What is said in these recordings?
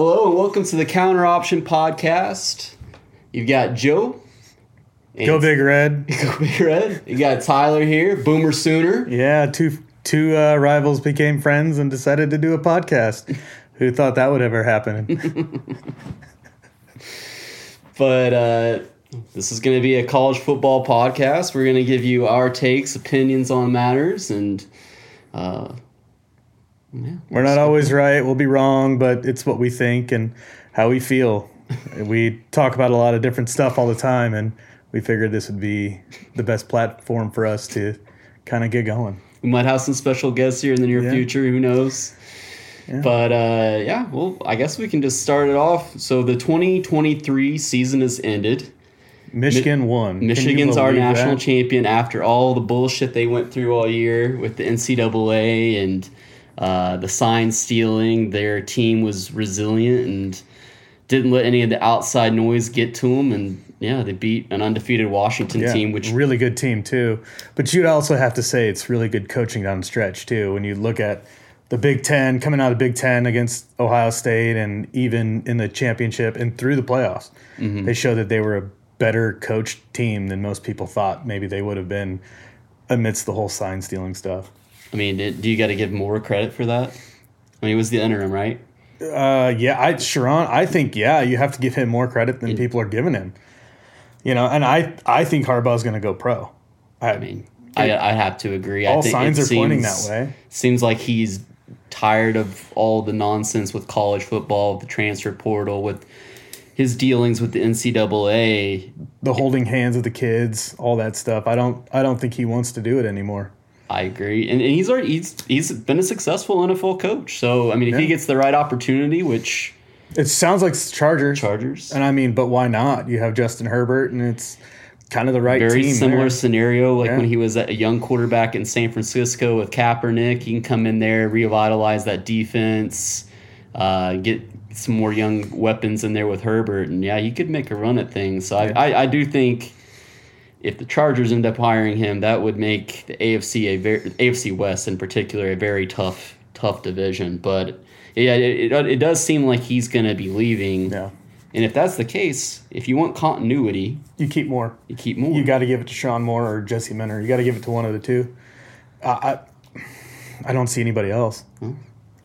Hello and welcome to the Counter Option Podcast. You've got Joe. Go Big Red. Go Big Red. You got Tyler here, Boomer Sooner. Yeah, two two uh, rivals became friends and decided to do a podcast. Who thought that would ever happen? But uh, this is going to be a college football podcast. We're going to give you our takes, opinions on matters, and uh, yeah, We're not always right. We'll be wrong, but it's what we think and how we feel. we talk about a lot of different stuff all the time, and we figured this would be the best platform for us to kind of get going. we might have some special guests here in the near Yeah. future. Who knows? Yeah. But uh, yeah, well, I guess we can just start it off. So the 2023 season has ended. Michigan won. Michigan's our national that? champion after all the bullshit they went through all year with the NCAA and uh, the sign stealing. Their team was resilient and didn't let any of the outside noise get to them. And yeah, they beat an undefeated Washington Yeah, team, which really good team too. But you'd also have to say it's really good coaching down the stretch too. When you look at the Big Ten coming out of Big Ten against Ohio State, and even in the championship and through the playoffs, Mm-hmm. they showed that they were a better coached team than most people thought maybe they would have been amidst the whole sign stealing stuff. I mean, it- do you got to give more credit for that? I mean, it was the interim, right? Uh, yeah, I Sherrone, I think yeah, you have to give him more credit than people are giving him. You know, and I I think Harbaugh's going to go pro. I, I mean, I, I have to agree. I all think signs it are pointing that seems- way. Seems like he's tired of all the nonsense with college football, the transfer portal, with his dealings with the NCAA. the holding hands of the kids, all that stuff. I don't I don't think he wants to do it anymore. I agree, and, and he's already he's he's been a successful NFL coach. So I mean, if he gets the right opportunity, which It sounds like Chargers. Chargers, And I mean, but why not? You have Justin Herbert and it's kind of the right very team. similar there. scenario like Yeah. when he was a young quarterback in San Francisco with Kaepernick. He can come in there, revitalize that defense, uh, get some more young weapons in there with Herbert, and yeah, he could make a run at things. So Yeah. I, I, I do think if the Chargers end up hiring him, that would make the AFC a very AFC West in particular a very tough tough division. But yeah, it, it, it does seem like he's going to be leaving. Yeah. And if that's the case, if you want continuity, You keep Moore. you keep Moore. You got to give it to Sherrone Moore or Jesse Minter. You got to give it to one of the two. I I, I don't see anybody else. Hmm.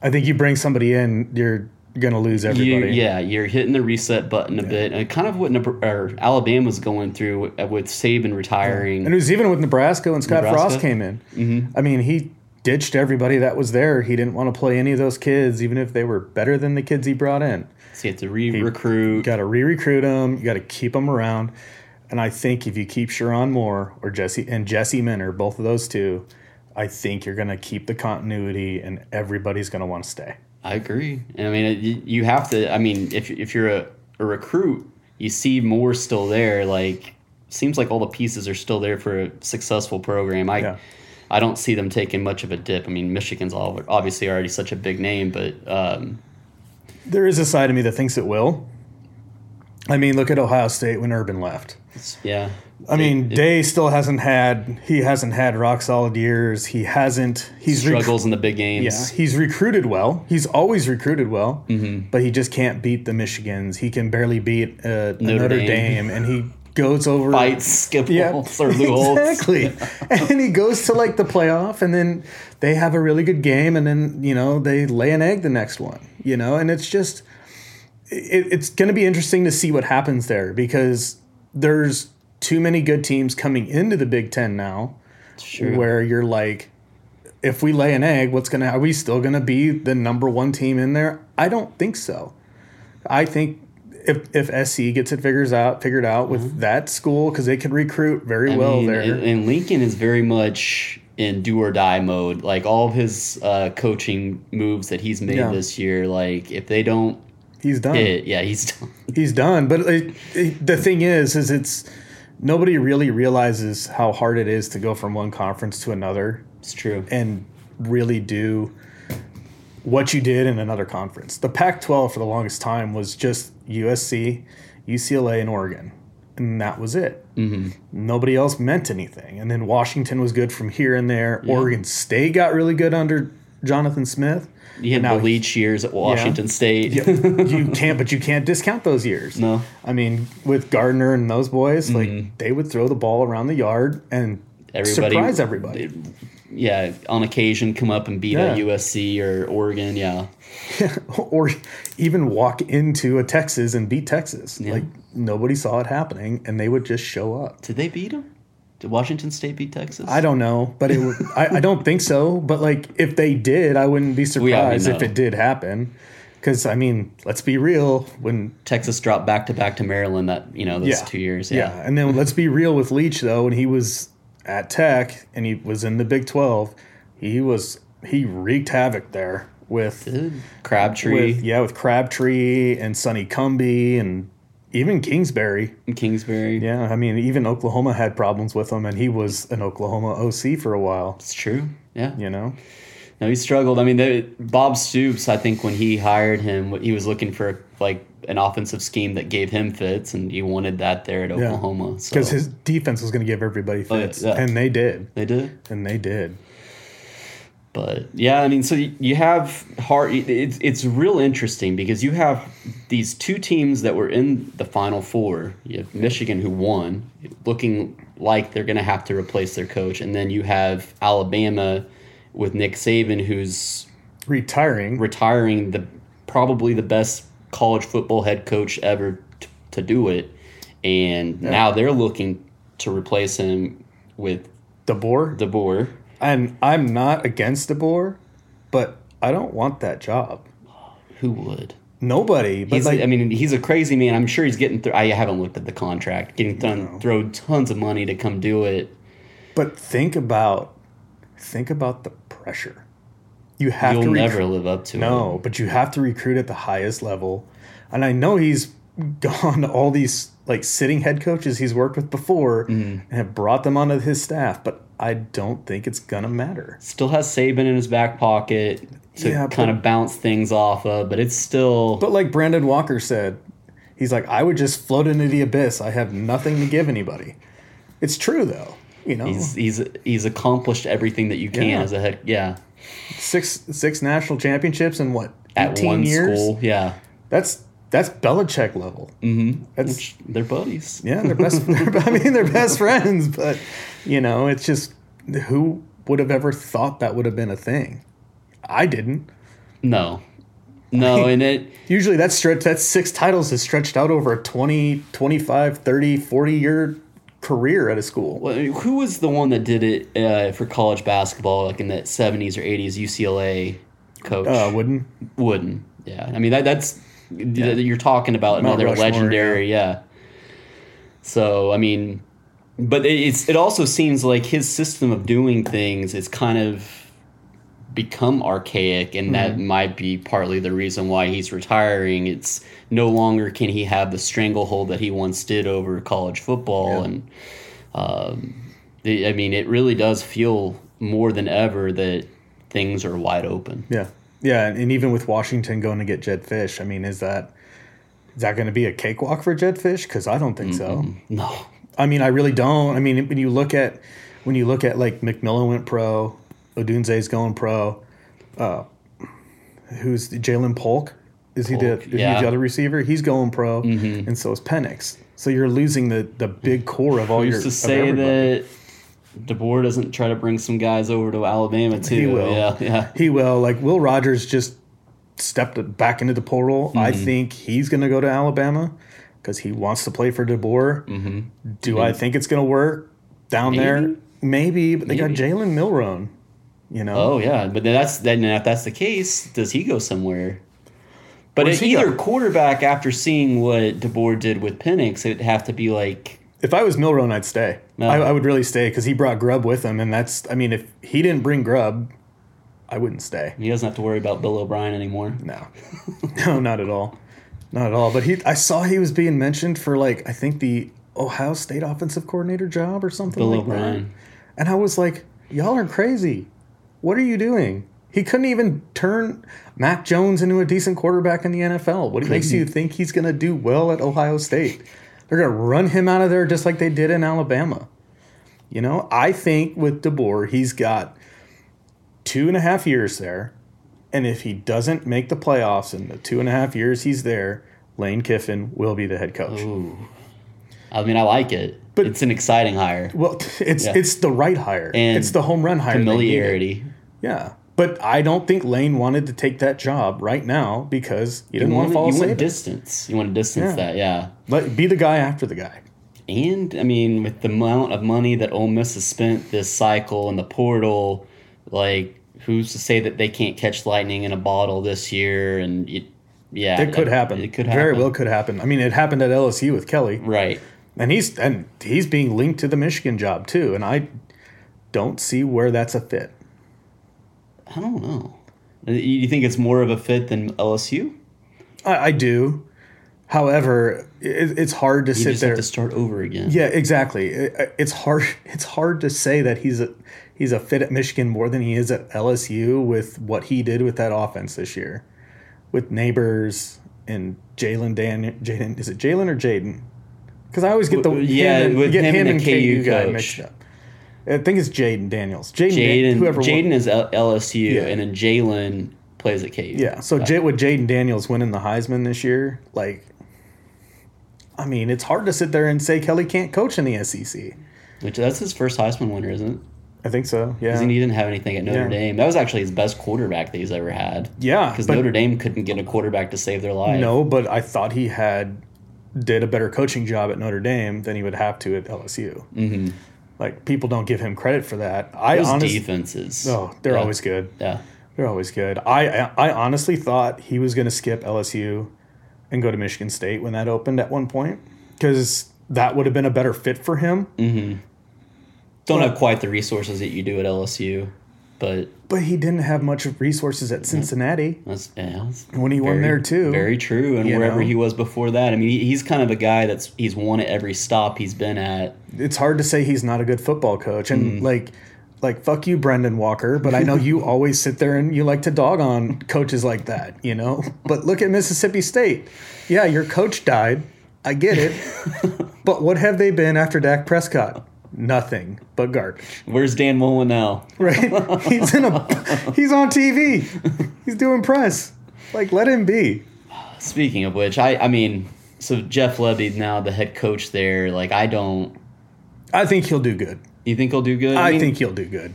I think you bring somebody in, you're gonna lose You, everybody. yeah, you're hitting the reset button a bit, and kind of what Nebr- or Alabama's going through with, with Saban retiring. And it was even with Nebraska when Scott Nebraska? Frost came in. Mm-hmm. I mean, he ditched everybody that was there. He didn't want to play any of those kids, even if they were better than the kids he brought in. so you have to re-recruit. You got to re-recruit them. You got to keep them around. And I think if you keep Sherrone Moore or Jesse and Jesse Minter, both of those two, I think you're going to keep the continuity, and everybody's going to want to stay. I agree. And I mean, you- you have to. I mean, if if you're a, a recruit, you see Moore still there. Like, seems like all the pieces are still there for a successful program. I. Yeah. I don't see them taking much of a dip. I mean, Michigan's all, obviously already such a big name, but um, There is a side of me that thinks it will. I mean, look at Ohio State when Urban left. yeah. I mean, It- Day still hasn't had he hasn't had rock solid years. He hasn't. He's rec- struggles in the big Yeah, games. he's recruited well. He's always recruited well, Mm-hmm. but he just can't beat the Michigans. He can barely beat uh, Notre Dame. Dame. and he goes over Fights, skip Yeah, or exactly. and he goes to like the playoff, and then they have a really good game, and then you know they lay an egg the next one. You know, and it's just it, it's going to be interesting to see what happens there because there's too many good teams coming into the Big Ten now, True. where you're like, if we lay an egg, what's gonna? Are we still gonna be the number one team in there? I don't think so. I think if if SC gets it figures out figured out with that school because they can recruit very Mm-hmm. I well mean, there. And, and Lincoln is very much in do or die mode. Like all of his uh, coaching moves that he's made Yeah. this year, like if they don't He's done. hit, yeah, he's done. He's done. But it, it, the thing is, is it's nobody really realizes how hard it is to go from one conference to another It's true. and really do what you did in another conference. The Pac 12 for the longest time was just USC, UCLA, and Oregon. And that was it. Mm-hmm. Nobody else meant anything. And then Washington was good from here and there. Oregon State got really good under Jonathan Smith. He had Now the Leach years at Washington State. you can't, but you can't discount those years. No. I mean, with Gardner and those boys, like mm-hmm. they would throw the ball around the yard and Everybody surprise everybody. yeah, on occasion come up and beat Yeah. a USC or Oregon. Yeah, or even walk into a Texas and beat Texas. Like nobody saw it happening, and they would just show up. did they beat them? Did Washington State beat Texas? I don't know, but it. Would, I, I don't think so. But like, if they did, I wouldn't be surprised if it did happen. Because I mean, let's be real. When Texas dropped back to back to Maryland that you know those yeah, two years. yeah, Yeah, and then let's be real with Leach though. When he was at Tech and he was in the Big Twelve, he was he wreaked havoc there with Did Crabtree, with yeah with Crabtree and Sonny Cumbie and even Kingsbury. Kingsbury. Yeah, I mean, even Oklahoma had problems with him, and he was an Oklahoma OC for a while. it's true. Yeah, You know, no, he struggled. I mean, they, Bob Stoops. I think when he hired him, he was looking for like an offensive scheme that gave him fits, and he wanted that there at Oklahoma. So because his defense was going to give everybody Oh, yeah, fits, yeah. and they did, they did. and they did. But yeah, I mean, so you you have hard. It's it's real interesting because you have these two teams that were in the Final Four. You have Michigan who won, looking like they're going to have to replace their coach, and then you have Alabama with Nick Saban, who's Retiring, retiring the probably the best college football head coach ever t- to do it, and now they're looking to replace him with DeBoer, DeBoer. And I'm not against DeBoer, but I don't want that job. Who would? Nobody, but He's, like, I mean, he's a crazy man. I'm sure he's getting. Th- I haven't looked at the contract. Getting thrown, throw tons of money to come do it. but think about, think about the pressure. You have You'll to never live up to it. No, but you have to recruit at the highest level. And I know he's gone to all these like sitting head coaches he's worked with before Mm-hmm. and have brought them onto his staff, but I don't think it's gonna matter. Still has Saban in his back pocket to Yeah, kind of bounce things off of, but it's still. But like Brandon Walker said, he's like, I would just float into the abyss. I have nothing to give anybody. It's true though. You know, he's he's he's accomplished everything that you can Yeah. as a head. Yeah, six six national championships in what at one years. school. Yeah, That's that's Belichick level. Mm-hmm. That's Which they're buddies. Yeah, they're best. I mean, they're best friends, but you know, it's just who would have ever thought that would have been a thing? I didn't. No, no, and it. Usually that stretch, that six titles is stretched out over a 20, 25, 30, 40 year career at a school. Well, who was the one that did it uh, for college basketball, like in the seventies or eighties? UCLA coach Uh, Wooden. Wooden. Yeah, I mean that that's you're talking about Mount another Rushmore, legendary. Yeah. So I mean, but it- it's it also seems like his system of doing things is kind of become archaic and that Mm-hmm. might be partly the reason why he's retiring it's no longer can he have the stranglehold that he once did over college football Yeah. and um, the- i mean it really does feel more than ever that things are wide open Yeah. Yeah. And even with Washington going to get Jedd Fisch, I mean, is that is that going to be a cakewalk for Jedd Fisch? Because I don't think so. no I mean, I really don't. I mean, when you look at when you look at like McMillan went pro, Odunze's going pro. Uh, who's Jalen Polk? Is he Polk, the is yeah. he the other receiver? He's going pro, and so is Penix. So you're losing the the big core of all your. Who's to say that DeBoer doesn't try to bring some guys over to Alabama too? He will. Yeah, yeah. He will. Like Will Rogers just stepped back into the portal. I Mm-hmm. think he's going to go to Alabama because he wants to play for DeBoer. Mm-hmm. Do I think it's going to work down there? Maybe. Maybe, but they got Jalen Milroe. You know, Oh yeah, but then that's then if that's the case, does he go somewhere? But at either go? quarterback, after seeing what DeBoer did with Penix, it'd have to be like if I was Milrown, I'd stay. No. I, I would really stay because he brought Grubb with him, and that's. I mean, if he didn't bring Grubb, I wouldn't stay. he doesn't have to worry about Bill O'Brien anymore. No, no, not at all, not at all. But he, I saw he was being mentioned for like I think the Ohio State offensive coordinator job or something Bill like O'Brien. that. And I was like, y'all are crazy. What are you doing? He couldn't even turn Mac Jones into a decent quarterback in the NFL. What makes you think he's going to do well at Ohio State? They're going to run him out of there just like they did in Alabama. You know, I think with DeBoer, he's got two and a half years there, and if he doesn't make the playoffs in the two and a half years he's there, Lane Kiffin will be the head coach. Ooh. I mean, I like it, But- it's an exciting hire. Well, it's Yeah. it's the right hire. And it's the home run hire. Familiarity. Yeah. But I don't think Lane wanted to take that job right now because he didn't You want to follow you want distance. You want to distance Yeah. that, yeah. Let, be the guy after the guy. And I mean, with the amount of money that Ole Miss has spent this cycle in the portal, like who's to say that they can't catch lightning in a bottle this year? And it, yeah, It could happen. It could happen. Very well could happen. I mean, it happened at LSU with Kelly, Right. and he's and he's being linked to the Michigan job too. And I don't see where that's a fit. I don't know. You think it's more of a fit than LSU? I, I do. However, it, it's hard to You sit just there. have to start over again. Yeah, exactly. It- it's hard. It's hard to say that he's a he's a fit at Michigan more than he is at LSU with what he did with that offense this year, with Nabers and Jalen Dan. Jaden is it Jalen or Jaden? Because I always get the yeah, him with get him him and and KU KU guy mixed up. I think it's Jaden Daniels. Jaden, Jaden whoever. Jaden is L- LSU, Yeah. and then Jalen plays at KU. Yeah. So J- with Jaden Daniels winning the Heisman this year, like, I mean, it's hard to sit there and say Kelly can't coach in the SEC. which that's his first Heisman winner, isn't it? I think so. Yeah. 'Cause he didn't have anything at Notre Yeah. Dame. That was actually his best quarterback that he's ever had. Yeah, Because Notre Dame couldn't get a quarterback to save their life. No, but I thought he had did a better coaching job at Notre Dame than he would have to at LSU. Mm-hmm. Like people don't give him credit for that. I Those honestly, defenses. oh, they're Yeah. always good. Yeah. They're always good. I I I honestly thought he was going to skip LSU and go to Michigan State when that opened at one point because that would have been a better fit for him. Don't Well- have quite the resources that you do at LSU, but But he didn't have much of resources at Cincinnati. that's, yeah, that's When he won there, too. Very true. And wherever know? he was before that, I mean, he, he's kind of a guy that's he's won at every stop he's been at. It's hard to say he's not a good football coach, and Mm-hmm. like. Like fuck you, Brendan Walker, but I know you always sit there and you like to dog on coaches like that, you know. But look at Mississippi State. Yeah, your coach died. I get it. but what have they been after Dak Prescott? Nothing but garbage. Where's Dan Mullen now? right? he's in a he's on TV. He's doing press. Like let him be. Speaking of which, I I mean, so Jeff Lebby now the head coach there. Like, I don't. I think he'll do good. You think he'll do good? I, mean, think he'll do good.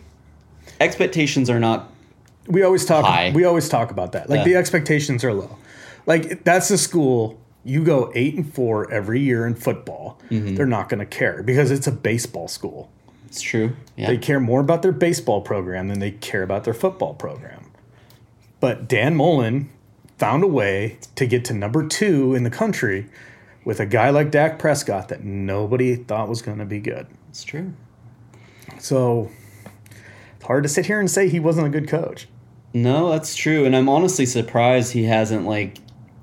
expectations are not. We always talk High. we always talk about that. Like Yeah. the expectations are low. Like that's a school you go 8 and 4 every year in football. Mm-hmm. They're not going to care because it's a baseball school. It's true. Yeah. They care more about their baseball program than they care about their football program. But Dan Mullen found a way to get to number two in the country with a guy like Dak Prescott that nobody thought was going to be good. it's true. So it's hard to sit here and say he wasn't a good coach. No, that's true, and I'm honestly surprised he hasn't like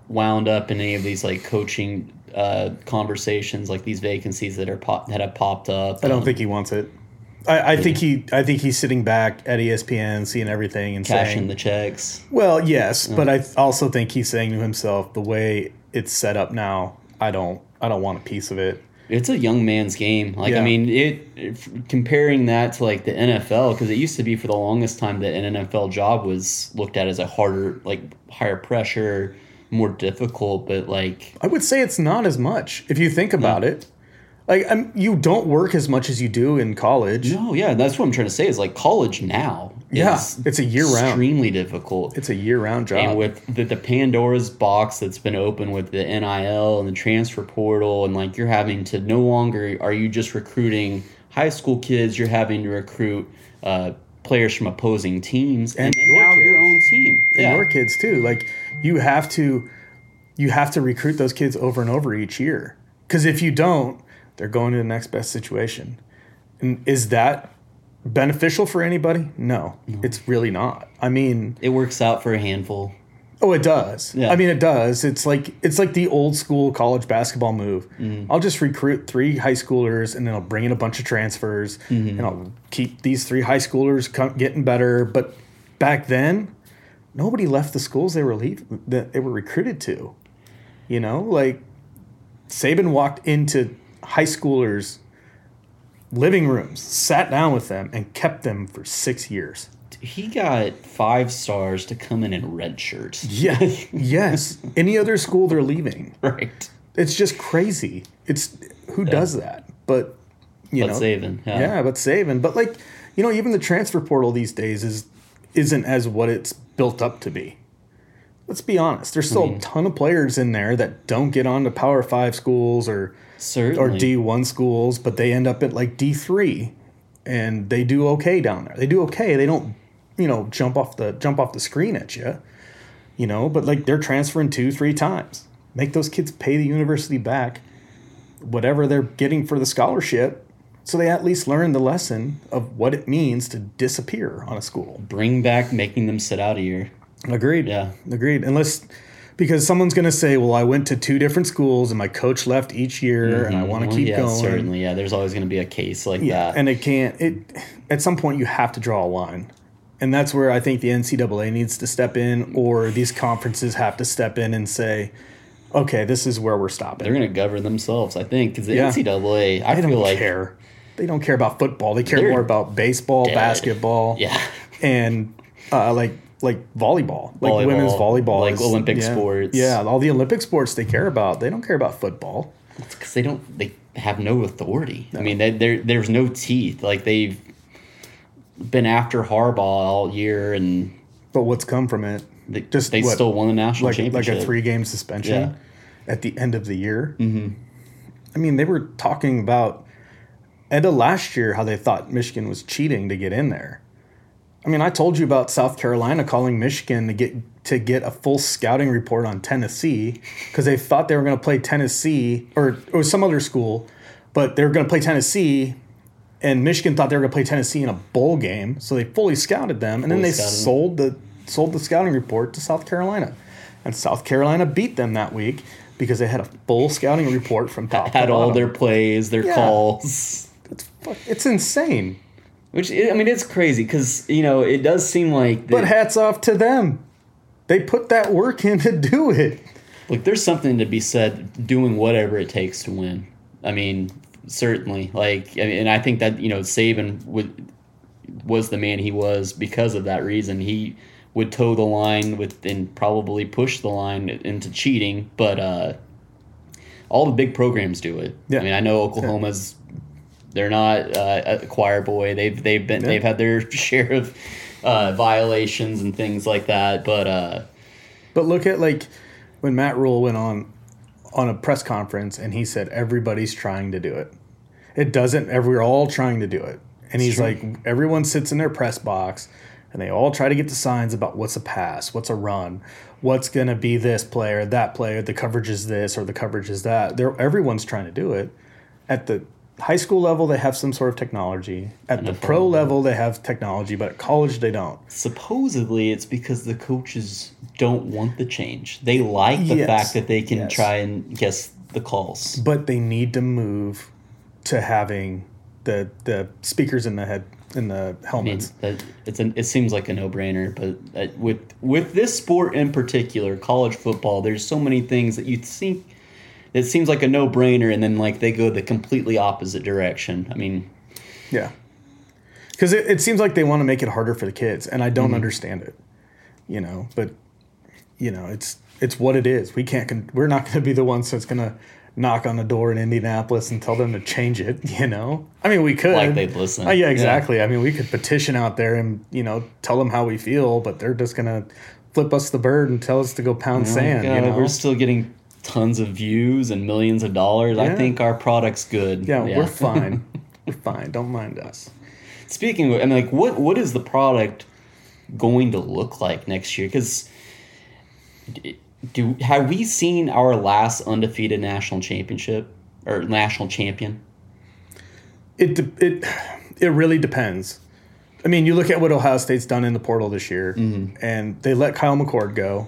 wound up in any of these like coaching uh, conversations, like these vacancies that are pop- that have popped up. I don't think he wants it. I, I think he I think he's sitting back at ESPN, seeing everything and cashing saying, the checks. "Well, yes," but I also think he's saying to himself, "The way it's set up now, I don't I don't want a piece of it." It's a young man's game. Like Yeah. I mean, it, if- comparing that to like the NFL because it used to be for the longest time that an NFL job was looked at as a harder, like higher pressure, more difficult. But like I would say it's not as much if you think about it. Like um, you don't work as much as you do in college. no, yeah, that's what I'm trying to say. Is like college now. Yeah, it's a year-round. extremely difficult. It's a year-round job. and with the, the Pandora's box that's been open with the NIL and the transfer portal, and like you're having to no longer are you just recruiting high school kids, you're having to recruit uh, players from opposing teams and, And now your own team. and Yeah. your kids too. Like you have to, you have to recruit those kids over and over each year. Because if you don't, they're going to the next best situation. And is that beneficial for anybody? No, it's really not. I mean, It works out for a handful. Oh, it does. Yeah. I mean, it does. It's like it's like the old school college basketball move. Mm-hmm. I'll just recruit three high schoolers, and then I'll bring in a bunch of transfers, Mm-hmm. and I'll keep these three high schoolers getting better. But back then, nobody left the schools they were leave, that they were recruited to. You know, like Saban walked into high schoolers' living rooms, sat down with them, and kept them for six years. He got five stars to come in in red shirts. Yeah. yes. Any other school they're leaving. right. It's just crazy. It's who does that? But you But know, Saban, yeah. yeah, but saving. But like, you know, even the transfer portal these days is isn't as what it's built up to be. Let's be honest. There's still a mm-hmm. ton of players in there that don't get on to Power Five schools or or D one schools, but they end up at like D three, and they do okay down there. They do okay. They don't, you know, jump off the jump off the screen at you, you know. But like they're transferring two, three times. Make those kids pay the university back, whatever they're getting for the scholarship, so they at least learn the lesson of what it means to disappear on a school. Bring back making them sit out a year. Agreed. Yeah. Agreed. Unless because someone's going to say, "Well, I went to two different schools and my coach left each year, and I want to Well, keep Mm-hmm. yeah, going." certainly. Yeah, there's always going to be a case like Yeah, that. and it can't. It at some point you have to draw a line, and that's where I think the NCAA needs to step in, or these conferences have to step in and say, "Okay, this is where we're stopping." They're going to govern themselves, I think, because the Yeah. NCAA, I they feel don't like, care. They don't care about football. They care more about baseball, dead. basketball, yeah, and uh, like like volleyball, like women's Volleyball, volleyball, like is- Olympic yeah. sports. Yeah, all the Olympic sports they care about. They don't care about football. because they don't, they have no authority. I mean, they, there there's no teeth. Like they've been after Harbaugh all year, and But what's come from it? they, Just they what, still won the national like like a three game suspension Yeah. at the end of the year. Mm-hmm. I mean, they were talking about end of last year how they thought Michigan was cheating to get in there. I mean, I told you about South Carolina calling Michigan to get to get a full scouting report on Tennessee because they thought they were going to play Tennessee or was some other school, but they were going to play Tennessee. And Michigan thought they were going to play Tennessee in a bowl game, so they fully scouted them, and then they them. sold the sold the scouting report to South Carolina, and South Carolina beat them that week because they had a full scouting report from top to had all their plays, their Yeah. calls. It's, it's insane. Which I mean, it's crazy because you know it does seem like But hats off to them. They put that work in to do it. Look, there's something to be said doing whatever it takes to win. I mean, certainly. Like, I mean, and I think that you know Saban would was the man he was because of that reason. He would toe the line with and probably push the line into cheating, but uh, all the big programs do it. Yeah. I mean, I know Oklahoma's. They're not uh, a choir boy. They've they've been Yeah. they've had their share of uh, violations and things like that. But uh, But look at like when Matt Rhule went on on a press conference and he said everybody's trying to do it. It doesn't. We're all trying to do it. And he's like, everyone sits in their press box and they all try to get the signs about what's a pass, what's a run, what's going to be this player, that player, the coverage is this or the coverage is that. They're, everyone's trying to do it. At the high school level, they have some sort of technology. At the pro level, they have technology, but at college, they don't. supposedly it's because the coaches don't want the change. They like the Yes. fact that they can Yes. try and guess the calls. but they need to move to having the the speakers in the head in the I mean, helmets. it's an, it seems like a no brainer, but uh, with with this sport in particular, college football, there's so many things that you think it seems like a no brainer, and then like they go the completely opposite direction. I mean, yeah, because it, it seems like they want to make it harder for the kids, and I don't Mm-hmm. understand it. You know, but you know, it's it's what it is. We can't. Con- we're not going to be the ones that's going to knock on the door in Indianapolis and tell them to change it. You know, I mean, we could. Like they'd listen. Oh, yeah, Yeah. exactly. I mean, we could petition out there and you know tell them how we feel, but they're just going to flip us the bird and tell us to go pound sand. Like, uh, you know, we're still getting tons of views and millions of dollars. I think our product's good. Yeah, we're fine. we're fine. Don't mind us. Speaking of, I mean, like, what what is the product going to look like next year? Because do have we seen our last undefeated national championship or national champion? It it it really depends. I mean, you look at what Ohio State's done in the portal this year, mm-hmm. and they let Kyle McCord go.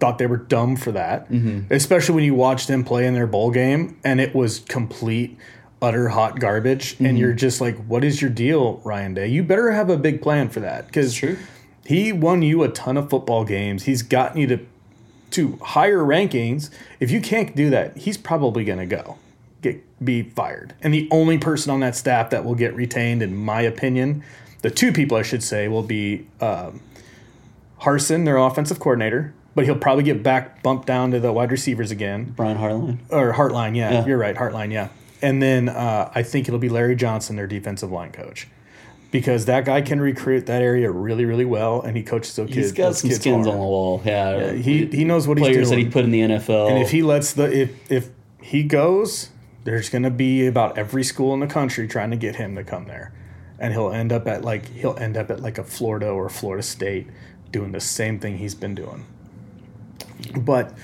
Thought they were dumb for that, especially when you watch them play in their bowl game, and it was complete, utter hot garbage. And you're just like, "What is your deal, Ryan Day? You better have a big plan for that because True. he won you a ton of football games. He's gotten you to to higher rankings. If you can't do that, he's probably going to go get be fired. And the only person on that staff that will get retained, in my opinion, the two people I should say will be um, Harson, their offensive coordinator, but he'll probably get back bumped down to the wide receivers again Brian Hartline. or Hartline. Yeah, Yeah. you're right, Hartline. Yeah, and then uh, I think it'll be Larry Johnson, their defensive line coach. Because that guy can recruit that area really, really well, and he coaches those kids. He's got some skins hard. on the wall. Yeah, He he knows what he's players doing. that he put in the NFL. And if he lets the if if he goes, there's going to be about every school in the country trying to get him to come there, and he'll end up at like he'll end up at like a Florida or Florida State doing the same thing he's been doing. But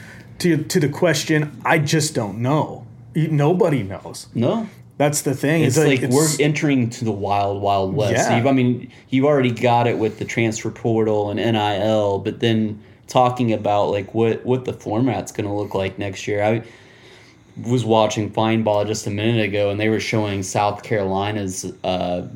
to to the question, I just don't know. Nobody knows. no, That's the thing. it's, like, it's- we're entering to the wild, wild west. Yeah. You've, I mean, you've already got it with the transfer portal and NIL, but then talking about like what what the format's going to look like next year. I was watching Finebaum just a minute ago, and they were showing South Carolina's uh,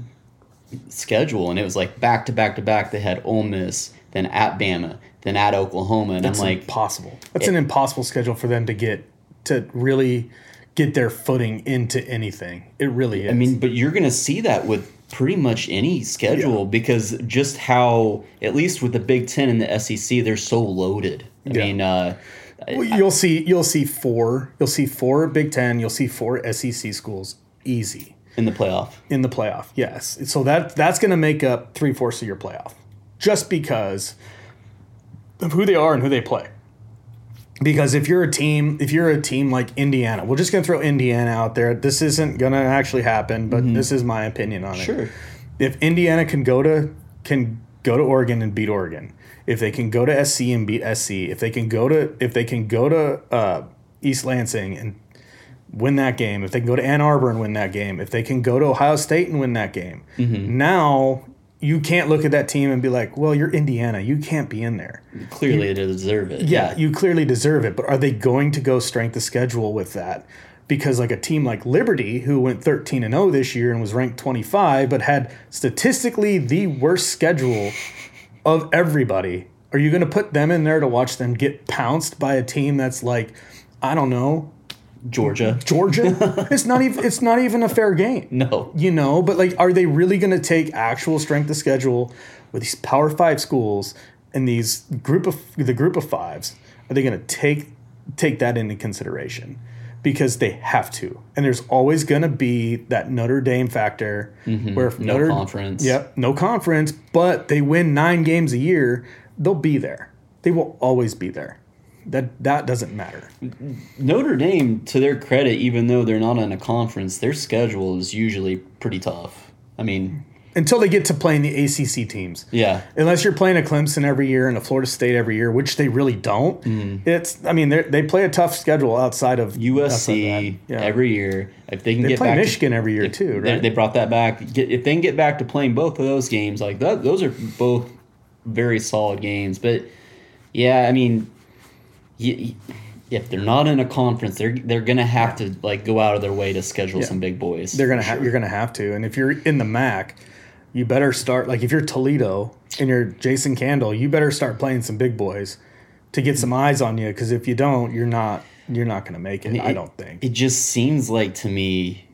schedule, and it was like back to back to back. They had Ole Miss, then at Bama, then at Oklahoma, and It's I'm like, impossible. That's an impossible schedule for them to get to really get their footing into anything. It really is. I mean, but you're going to see that with pretty much any schedule because just how, at least with the Big Ten and the SEC, they're so loaded. I Yeah. mean, uh, Well, you'll see you'll see four you'll see four Big Ten, you'll see four SEC schools easy in the playoff. in the playoff. Yes, so that that's going to make up three fourths of your playoff, just because of who they are and who they play. Because if you're a team, if you're a team like Indiana, we're just going to throw Indiana out there. This isn't going to actually happen, but this is my opinion on it. Sure. if Indiana can go to can go to Oregon and beat Oregon, if they can go to SC and beat SC, if they can go to if they can go to uh, East Lansing and win that game, if they can go to Ann Arbor and win that game, if they can go to Ohio State and win that game, now you can't look at that team and be like, "Well, you're Indiana, you can't be in there." Clearly, they deserve it. Yeah, you clearly deserve it, but are they going to go strength of schedule with that? Because like a team like Liberty, who went 13 and 0 this year and was ranked 25, but had statistically the worst schedule of everybody, are you going to put them in there to watch them get pounced by a team that's like, I don't know, Georgia. Georgia? it's not even it's not even a fair game No. you know but like are they really going to take actual strength of schedule with these power five schools and these group of the group of fives are they going to take take that into consideration because they have to and there's always going to be that notre dame factor where if Mm-hmm. No notre conference. yep no conference but they win nine games a year they'll be there they will always be there that that doesn't matter Notre Dame, to their credit, even though they're not in a conference, their schedule is usually pretty tough. I mean, until they get to playing the acc teams yeah. unless you're playing a Clemson every year and a Florida State every year, which they really don't. Mm-hmm. It's I mean they they play a tough schedule outside of outside USC. Yeah. every year. If they can they get play back Michigan to, every year too, they, right? they brought that back. Get, if they can get back to playing both of those games, like that, those are both very solid games. But yeah, I mean, y y- if they're not in a conference, they're they're gonna have to like go out of their way to schedule some big boys. They're gonna have you're gonna have to, and if you're in the MAC, you better start like if you're Toledo and you're Jason Candle, you better start playing some big boys to get some eyes on you. Because if you don't, you're not you're not gonna make it. I it- don't think. It just seems like to me,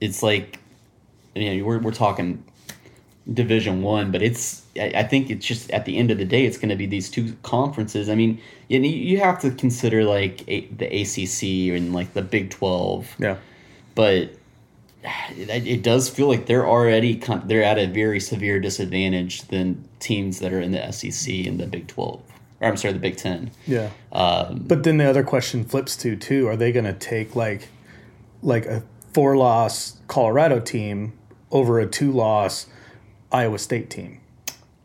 it's like, you know, we're we're talking Division One, but it's I, I think it's just at the end of the day, it's going to be these two conferences. I mean, you, you have to consider like a, the ACC and like the Big Twelve, yeah. but it, it does feel like they're already con- they're at a very severe disadvantage than teams that are in the SEC and the Big Twelve. Or I'm sorry, the Big Ten. Yeah. Um, But then the other question flips to too: Are they going to take like, like a four loss Colorado team over a two loss Iowa State team?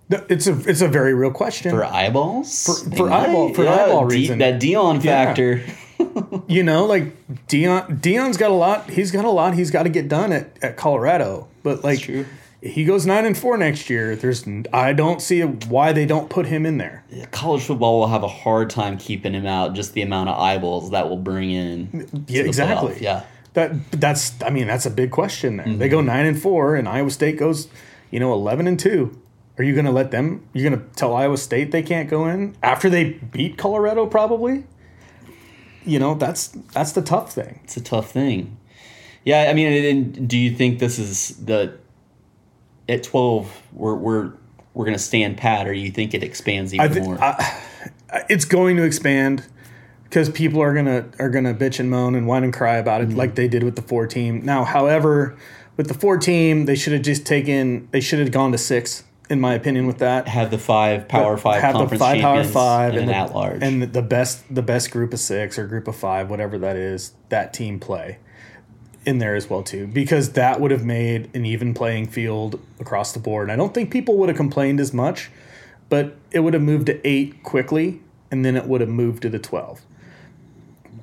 It's a it's a very real question. for eyeballs For- for eyeball- for eyeball D- reason. that Deion factor you know, like Deion Deion's got a lot. He's got a lot. He's got to get done at, at Colorado. But like, he goes nine and four next year. There's I don't see why they don't put him in there. college football will have a hard time keeping him out just the amount of eyeballs that will bring in Yeah, exactly. playoff. yeah That that's I mean that's a big question there. They Mm-hmm. go nine and four, and Iowa State goes, you know, eleven and two. Are you going to let them? You're going to tell Iowa State they can't go in after they beat Colorado? Probably. You know that's that's the tough thing. it's a tough thing yeah i mean and do you think this is the at twelve we're we're we're gonna stand pat, or you think it expands even I thi- more? I- it's going to expand because people are gonna are gonna bitch and moan and whine and cry about it mm-hmm. like they did with the four team. Now, however, with the four team, they should have just taken. They should have gone to six, in my opinion. With that, have the five Power Five have the conference five power five and, and, the, at large. and the best the best group of six or group of five, whatever that is, that team play in there as well too, because that would have made an even playing field across the board. And I don't think people would have complained as much, but it would have moved to eight quickly, and then it would have moved to the twelve.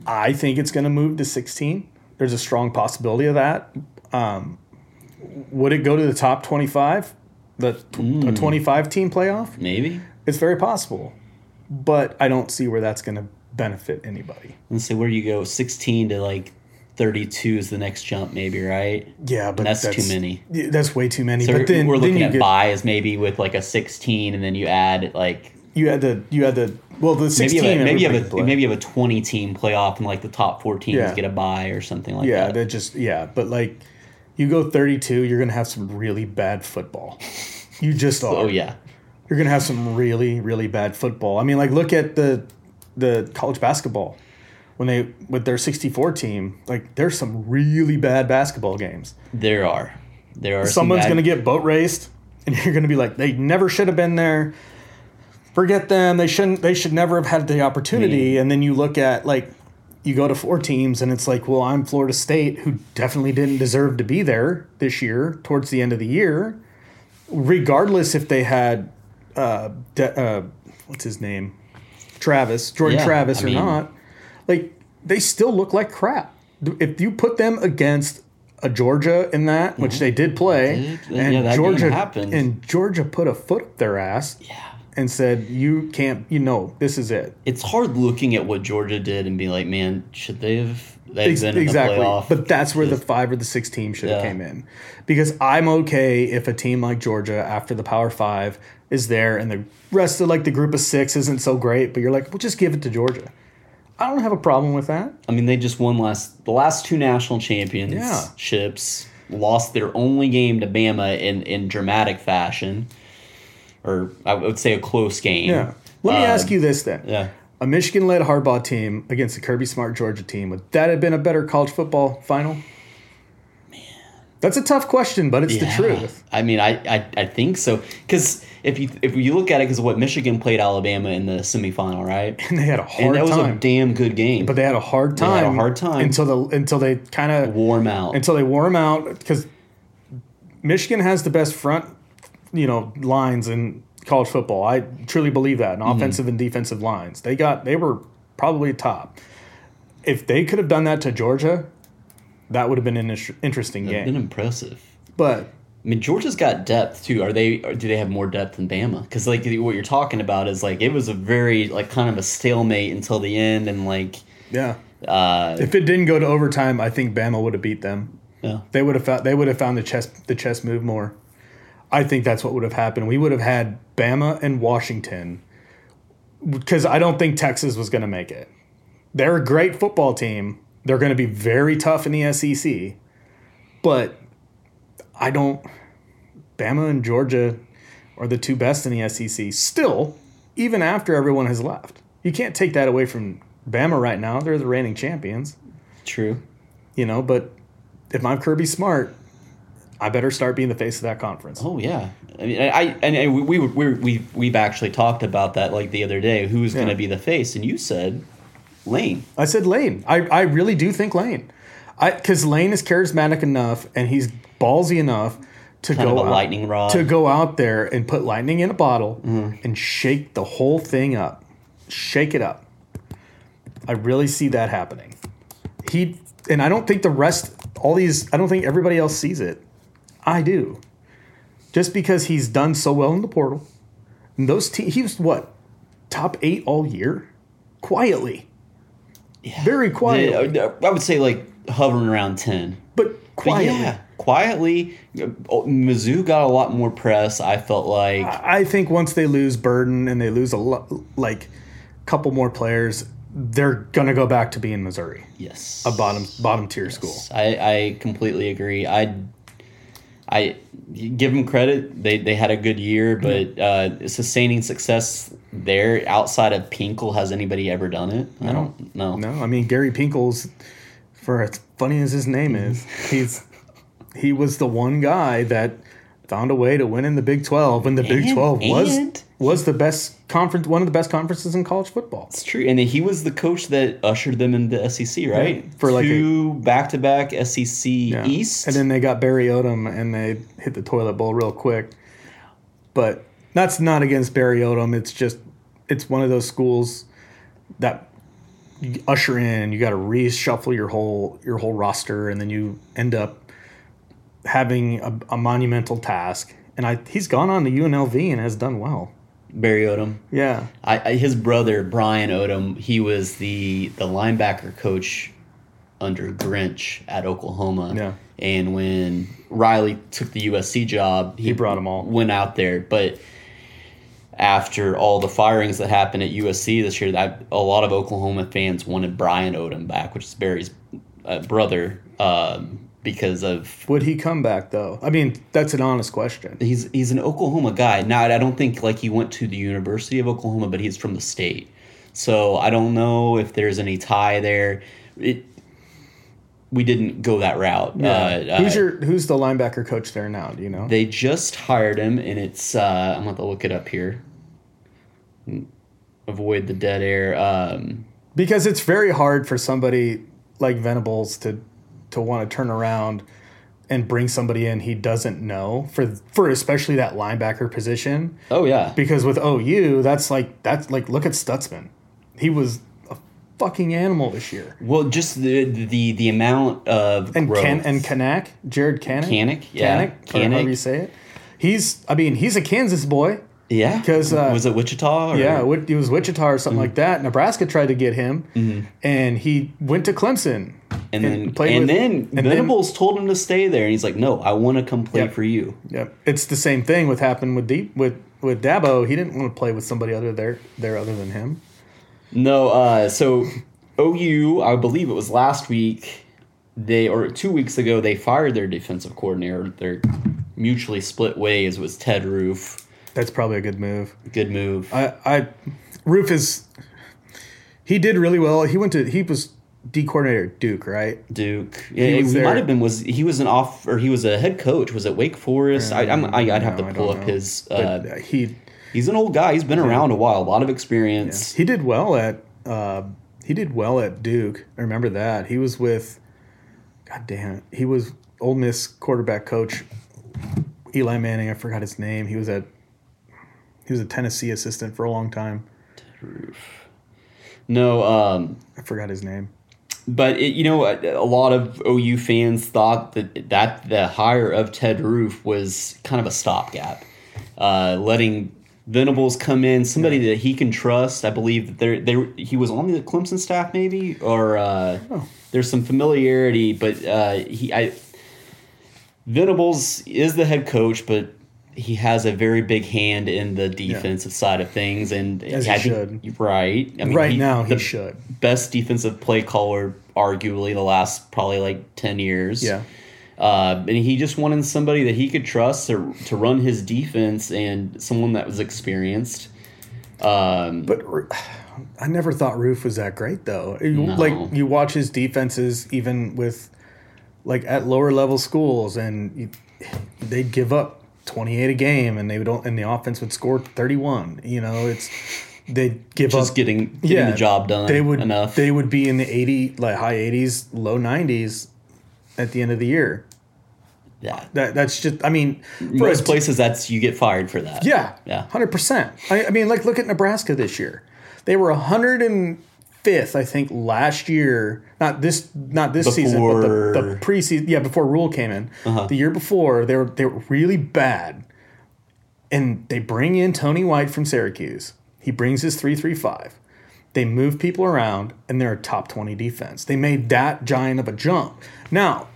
I think it's going to move to sixteen. There's a strong possibility of that. Um, would it go to the top twenty-five? The tw- a hmm. twenty-five team playoff? Maybe. It's very possible, but I don't see where that's going to benefit anybody. Let's say where you go? Sixteen to like thirty-two is the next jump, maybe, right? Yeah, but that's too many. That's way too many. So but then we're looking you at get, buys maybe with like a sixteen, and then you add like you had the you had the well the maybe sixteen you have, maybe you have a play. maybe you have a twenty team playoff, and like the top four teams Yeah. get a buy or something like yeah that. that just yeah but like you go 32 you're gonna have some really bad football. You just oh, are. Oh yeah, you're gonna have some really really bad football. I mean like look at the the college basketball. When they with their 64 team like there's some really bad basketball games. There are. There are someone's bad- gonna get boat raced and you're gonna be like they never should have been there. Forget them. They shouldn't they should never have had the opportunity. Hmm. And then you look at like you go to four teams and it's like well i'm florida state who definitely didn't deserve to be there this year towards the end of the year regardless if they had uh, de- uh what's his name travis jordan Yeah, travis I or mean- not like they still look like crap if you put them against a Georgia in that, which they did play, Did. and Yeah, Georgia happened. and Georgia put a foot up their ass yeah. And said, "You can't, you know, this is it." It's hard looking at what Georgia did and be like, man, should they have they've Ex- been exactly, in the playoff? but that's where the five or the six team should have Yeah. came in, because I'm okay if a team like Georgia after the Power Five is there and the rest of like the group of six isn't so great, but you're like, well, just give it to Georgia. I don't have a problem with that. I mean, they just won last the last two national championships. Lost their only game to Bama in in dramatic fashion, or I would say a close game. Yeah. Let me ask um, you this then. Yeah. A Michigan led Harbaugh team against a Kirby Smart Georgia team, would that have been a better college football final? Man. That's a tough question, but it's the truth. I mean, I, I, I think so because if you if you look at it, because what Michigan played Alabama in the semifinal, right? And they had a hard time. And that was a damn good game. but they had a hard time. had a hard time. until the until they kind of warm out. until they them out because Michigan has the best front, you know, lines in college football. I truly believe that. And Mm-hmm. offensive and defensive lines, they got they were probably top. If they could have done that to Georgia, that would have been an inter- interesting Been game. Been impressive. But I mean, Georgia's got depth too. Are they? Or do they have more depth than Bama? Because like what you're talking about is like it was a very like kind of a stalemate until the end, and like yeah, uh, if it didn't go to overtime, I think Bama would have beat them. yeah, They would have found they would have found the chess the chess move more. I think that's what would have happened. We would have had Bama and Washington because I don't think Texas was going to make it. They're a great football team. They're going to be very tough in the SEC, but I don't. Bama and Georgia are the two best in the SEC still, even after everyone has left. You can't take that away from Bama right now. They're the reigning champions true. you know, but if I'm Kirby Smart, I better start being the face of that conference. Oh yeah. I mean, I and, we we we we we've actually talked about that like the other day. Who's going to be the face? And you said Lane. I said Lane. I, I really do think Lane. I because Lane is charismatic enough and he's ballsy enough to Kind go out, lightning rod. to go out there and put lightning in a bottle Mm-hmm. and shake the whole thing up. Shake it up. I really see that happening. He and I don't think the rest all these I don't think everybody else sees it. I do. Just because he's done so well in the portal. And those te- he was what? Top 8 all year? Quietly. Very quietly. Yeah, I would say like hovering around ten. but But quietly. yeah, quietly. uh, Mizzou got a lot more press. I felt like I think once they lose Burden and they lose a lot, like couple more players, they're gonna go back to being Missouri, yes, a bottom bottom tier school. I, I completely agree. I I give them credit. They they had a good year, but uh, sustaining success there outside of Pinkel has anybody ever done it? I don't know. No, I mean Gary Pinkel's, for as funny as his name is, he's he was the one guy that found a way to win in the Big Twelve when the Big Twelve was and- was the best conference, one of the best conferences in college football. It's true, and he was the coach that ushered them into the SEC, right? for like a- two back to back SEC Yeah. East. And then they got Barry Odom and they hit the toilet bowl real quick. But that's not against Barry Odom. It's just it's one of those schools that you usher in. You got to reshuffle your whole your whole roster, and then you end up having a, a monumental task. And I he's gone on to UNLV and has done well. Barry Odom. Yeah, I, I, his brother Brian Odom, he was the the linebacker coach under Grinch at Oklahoma. Yeah. And when Riley took the USC job, he, brought 'em all. Went out there, but after all the firings that happened at USC this year, that a lot of Oklahoma fans wanted Brian Odom back, which is Barry's uh, brother, um, because of would he come back though? I mean, that's an honest question. he's he's an Oklahoma guy. Now I don't think like he went to the University of Oklahoma, but he's from the state. So I don't know if there's any tie there. It we didn't go that route. Uh, who's uh, your who's the linebacker coach there now? Do you know? they just hired him, and it's uh, I'm going to look it up here. Avoid the dead air. Um, because it's very hard for somebody like Venables to to want to turn around and bring somebody in he doesn't know for for especially that linebacker position. Oh yeah, because with OU that's like that's like look at Stutsman. He was a fucking animal this year. Well, just the the the amount of and growth. Ken and Kanak? Jared Kanak Kanak, yeah. Kanak, or however you say it. He's I mean he's a Kansas boy yeah, 'cause, uh, was it Wichita? Or? Yeah, it was Wichita or Mm-hmm. something like that. Nebraska tried to get him, and he went to Clemson. and then played and with- then and then- Venables told him to stay there, and he's like, "No, I want to come play Yep. for you." Yep, it's the same thing with happened with Deep with with Dabo. He didn't want to play with somebody other there there other than him. No, uh, so OU, I believe it was last week, they or two weeks ago, they fired their defensive coordinator. They're mutually split ways. Was Ted Roof? That's probably a good move. Good move. I, I Roof is he did really well. He went to he was D coordinator at Duke, right? Duke. Yeah, he, there- might have been. Was he was an off or he was a head coach? Was it Wake Forest? I, I'm, I, I'd have No, to pull up know. his. Uh, But he he's an old guy. He's been around a while. A lot of experience. he did well at uh, he did well at Duke. I remember that. He was with God damn it. He was Ole Miss quarterback coach Eli Manning. I forgot his name. He was at he was a Tennessee assistant for a long time. Ted Roof. No, um, I forgot his name. But it, you know, a, a lot of OU fans thought that that the hire of Ted Roof was kind of a stopgap, uh, letting Venables come in, somebody that he can trust. I believe that there, there he was on the Clemson staff, maybe, or uh, there's some familiarity. But uh, he, I, Venables is the head coach, but he has a very big hand in the defensive side of things, and As he think- right. I mean, Right now, he should. best defensive play caller, arguably the last probably like ten years. Yeah. Uh, and he just wanted somebody that he could trust to to run his defense and someone that was experienced. Um, But I never thought Roof was that great though. You- Like you watch his defenses even with like at lower level schools and you, they'd give up 28 a game and they would and the offense would score 31. You know, it's they'd give up just up getting getting the job done. They would enough. they would be in the 80 like high 80s, low 90s at the end of the year. yeah. That that's just I mean for Most places, that's you get fired for that. Yeah. Yeah. Hundred percent. I, I mean, like look at Nebraska this year. They were hundred and fifth, I think, last year. Not this not this season, but the, the preseason yeah, before Rhule came in. Uh-huh. The year before, they were they were really bad. And they bring in Tony White from Syracuse. He brings his three three five. They move people around and they're a top 20 defense. They made that giant of a jump. Now,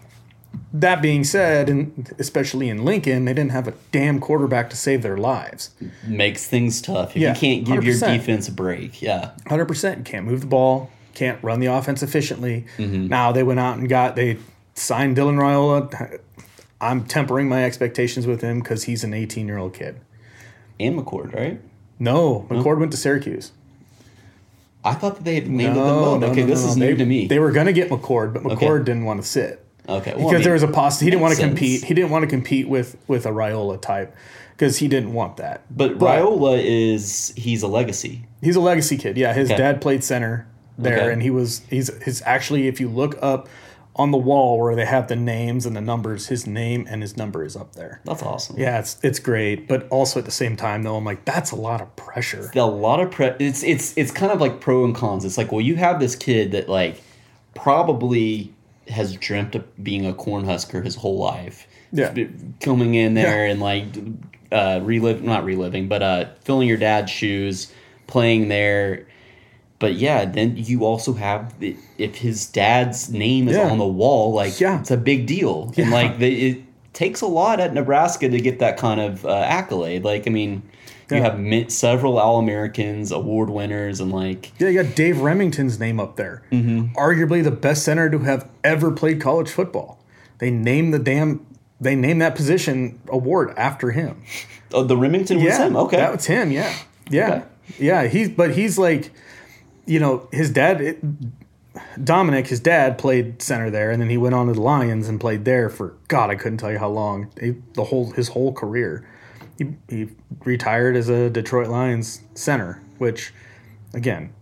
that being said, and especially in Lincoln, they didn't have a damn quarterback to save their lives. Makes things tough. If Yeah, you can't give your 100%. defense a break, yeah. Hundred percent. You can't move the ball. Can't run the offense efficiently. Mm-hmm. Now they went out and got they signed Dylan Raiola. I'm tempering my expectations with him because he's an 18 year old kid. And McCord, right? No, McCord went to Syracuse. I thought that they had named it them both. Okay, this is they, new to me. They were going to get McCord, but McCord Okay. didn't want to sit okay, well, I because mean, there was a poss. He didn't want to sense. compete. He didn't want to compete with with a Raiola type because he didn't want that. But Raiola is he's a legacy. He's a legacy kid. Yeah, his Okay. dad played center there, Okay. and he was he's his actually. If you look up on the wall where they have the names and the numbers, his name and his number is up there. That's awesome. Yeah, it's it's great, but also at the same time though, I'm like that's a lot of pressure. a lot of pre- it's it's it's kind of like pro and cons. It's like well, you have this kid that like probably has dreamt of being a cornhusker his whole life. Yeah. coming in there and like uh, relive not reliving, but uh, filling your dad's shoes, playing there. But yeah, then you also have if his dad's name is Yeah. on the wall, like Yeah. it's a big deal, and like the, it takes a lot at Nebraska to get that kind of uh, accolade. Like I mean, you have several All Americans, award winners, and like Yeah, you got Dave Rimington's name up there. Mm-hmm. Arguably the best center to have ever played college football. They named the damn they named that position award after him. oh, the Rimington was yeah, him. Okay, that was him. Yeah, yeah, Okay. yeah. He's but he's like, you know, his dad, it, Dominic, his dad played center there, and then he went on to the Lions and played there for God, I couldn't tell you how long. He, the whole his whole career. He, he retired as a Detroit Lions center, which, again,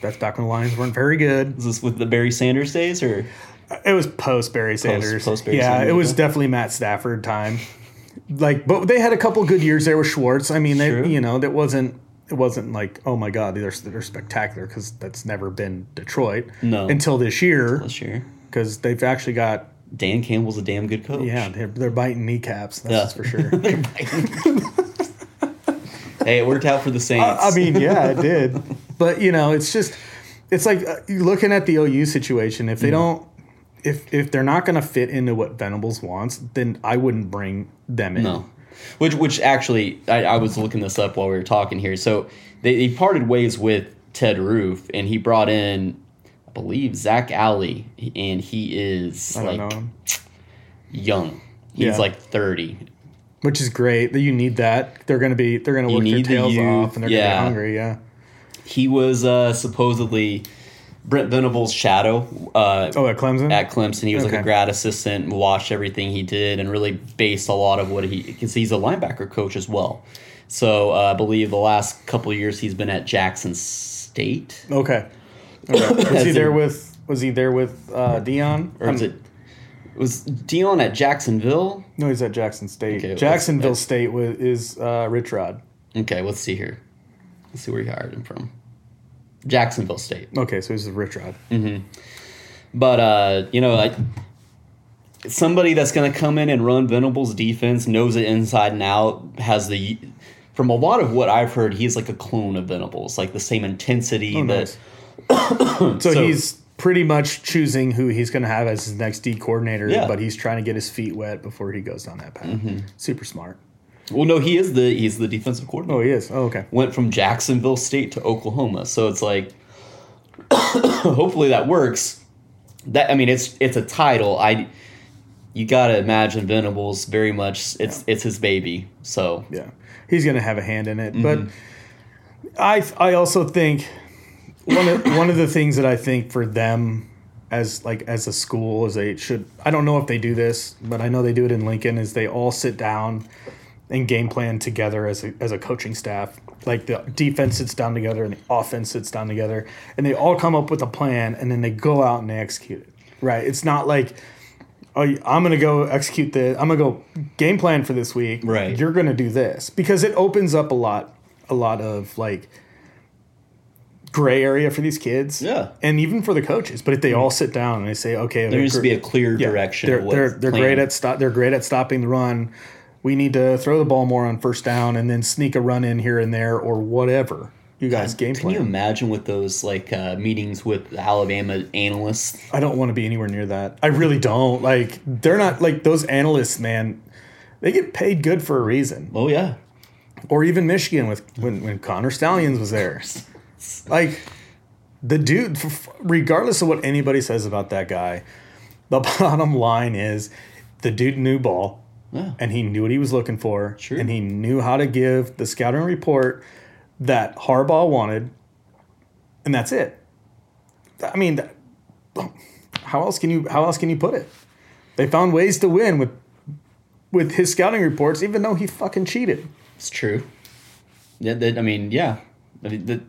that's back when the Lions weren't very good. is this with the Barry Sanders days or? It was post Barry Sanders. post Barry yeah, Sanders, it was definitely Matt Stafford time. Like, but they had a couple good years there with Schwartz. I mean, they, True. you know, that wasn't it wasn't like oh my god they're they're spectacular because that's never been Detroit No. until this year This year, because they've actually got Dan Campbell's a damn good coach. yeah they're, they're biting kneecaps that's Yeah. for sure. Hey, it worked out for the Saints. I mean, yeah, it did. But you know, it's just it's like uh, looking at the OU situation. If they don't, if if they're not going to fit into what Venables wants, then I wouldn't bring them in. No. Which, which actually, I, I was looking this up while we were talking here. So they, they parted ways with Ted Roof, and he brought in, believe, Zac Alley, and he is like young. He's Yeah. like thirty. Which is great that you need that. They're going to be they're going to You work their the tails youth, off and they're going to be hungry. Yeah. He was uh, supposedly Brent Venables' shadow. Uh, Oh, at Clemson. at Clemson. He was like a grad assistant, watched everything he did, and really based a lot of what he because he's a linebacker coach as well. So uh, I believe the last couple of years he's been at Jackson State, okay. Okay. Was he there with Was he there with uh, Deion? or is it was Deion at Jacksonville? No, he's at Jackson State. Okay, let's- Jacksonville let's- State was, is uh, Rich Rod. Okay, let's see here. Let's see where he hired him from. Jacksonville State. Okay, so he's Rich Rod. But uh, you know, like somebody that's going to come in and run Venables' defense knows it inside and out. Has the from a lot of what I've heard, he's like a clone of Venables, like the same intensity. Oh, that nice. so, So- he's pretty much choosing who he's going to have as his next D coordinator, Yeah. but he's trying to get his feet wet before he goes down that path. Super smart. well, no, he is the he's the defensive coordinator. Oh, he is. Oh, okay. Went from Jacksonville State to Oklahoma, so it's like hopefully that works. That I mean, it's it's a title. I you got to imagine Venables very much. It's it's his baby. So Yeah, he's going to have a hand in it. But Mm-hmm. I I also think one of one of the things that I think for them as like as a school is they should I don't know if they do this, but I know they do it in Lincoln is they all sit down and game plan together as a as a coaching staff. Like the defense sits down together and the offense sits down together and they all come up with a plan and then they go out and they execute it. Right? It's not like oh, I'm gonna go execute the. I'm gonna go game plan for this week. Right. You're gonna do this because it opens up a lot, a lot of like gray area for these kids. Yeah. And even for the coaches. But if they all sit down and they say, okay, there needs to be a clear direction. They're they're they're great at stop. They're great at stopping the run. We need to throw the ball more on first down and then sneak a run in here and there or whatever. You guys game Can plan. you imagine with those like uh, meetings with Alabama analysts? I don't want to be anywhere near that. I really don't. Like they're not like those analysts, man. They get paid good for a reason. Oh yeah, Or even Michigan with when when Connor Stalions was there. Like the dude, regardless of what anybody says about that guy, the bottom line is the dude knew ball. Yeah. and he knew what he was looking for, Sure. and he knew how to give the scouting report that Harbaugh wanted, and that's it. I mean, how else can you how else can you put it? They found ways to win with with his scouting reports, even though he fucking cheated. It's true. Yeah, that, I mean, yeah. I mean, the,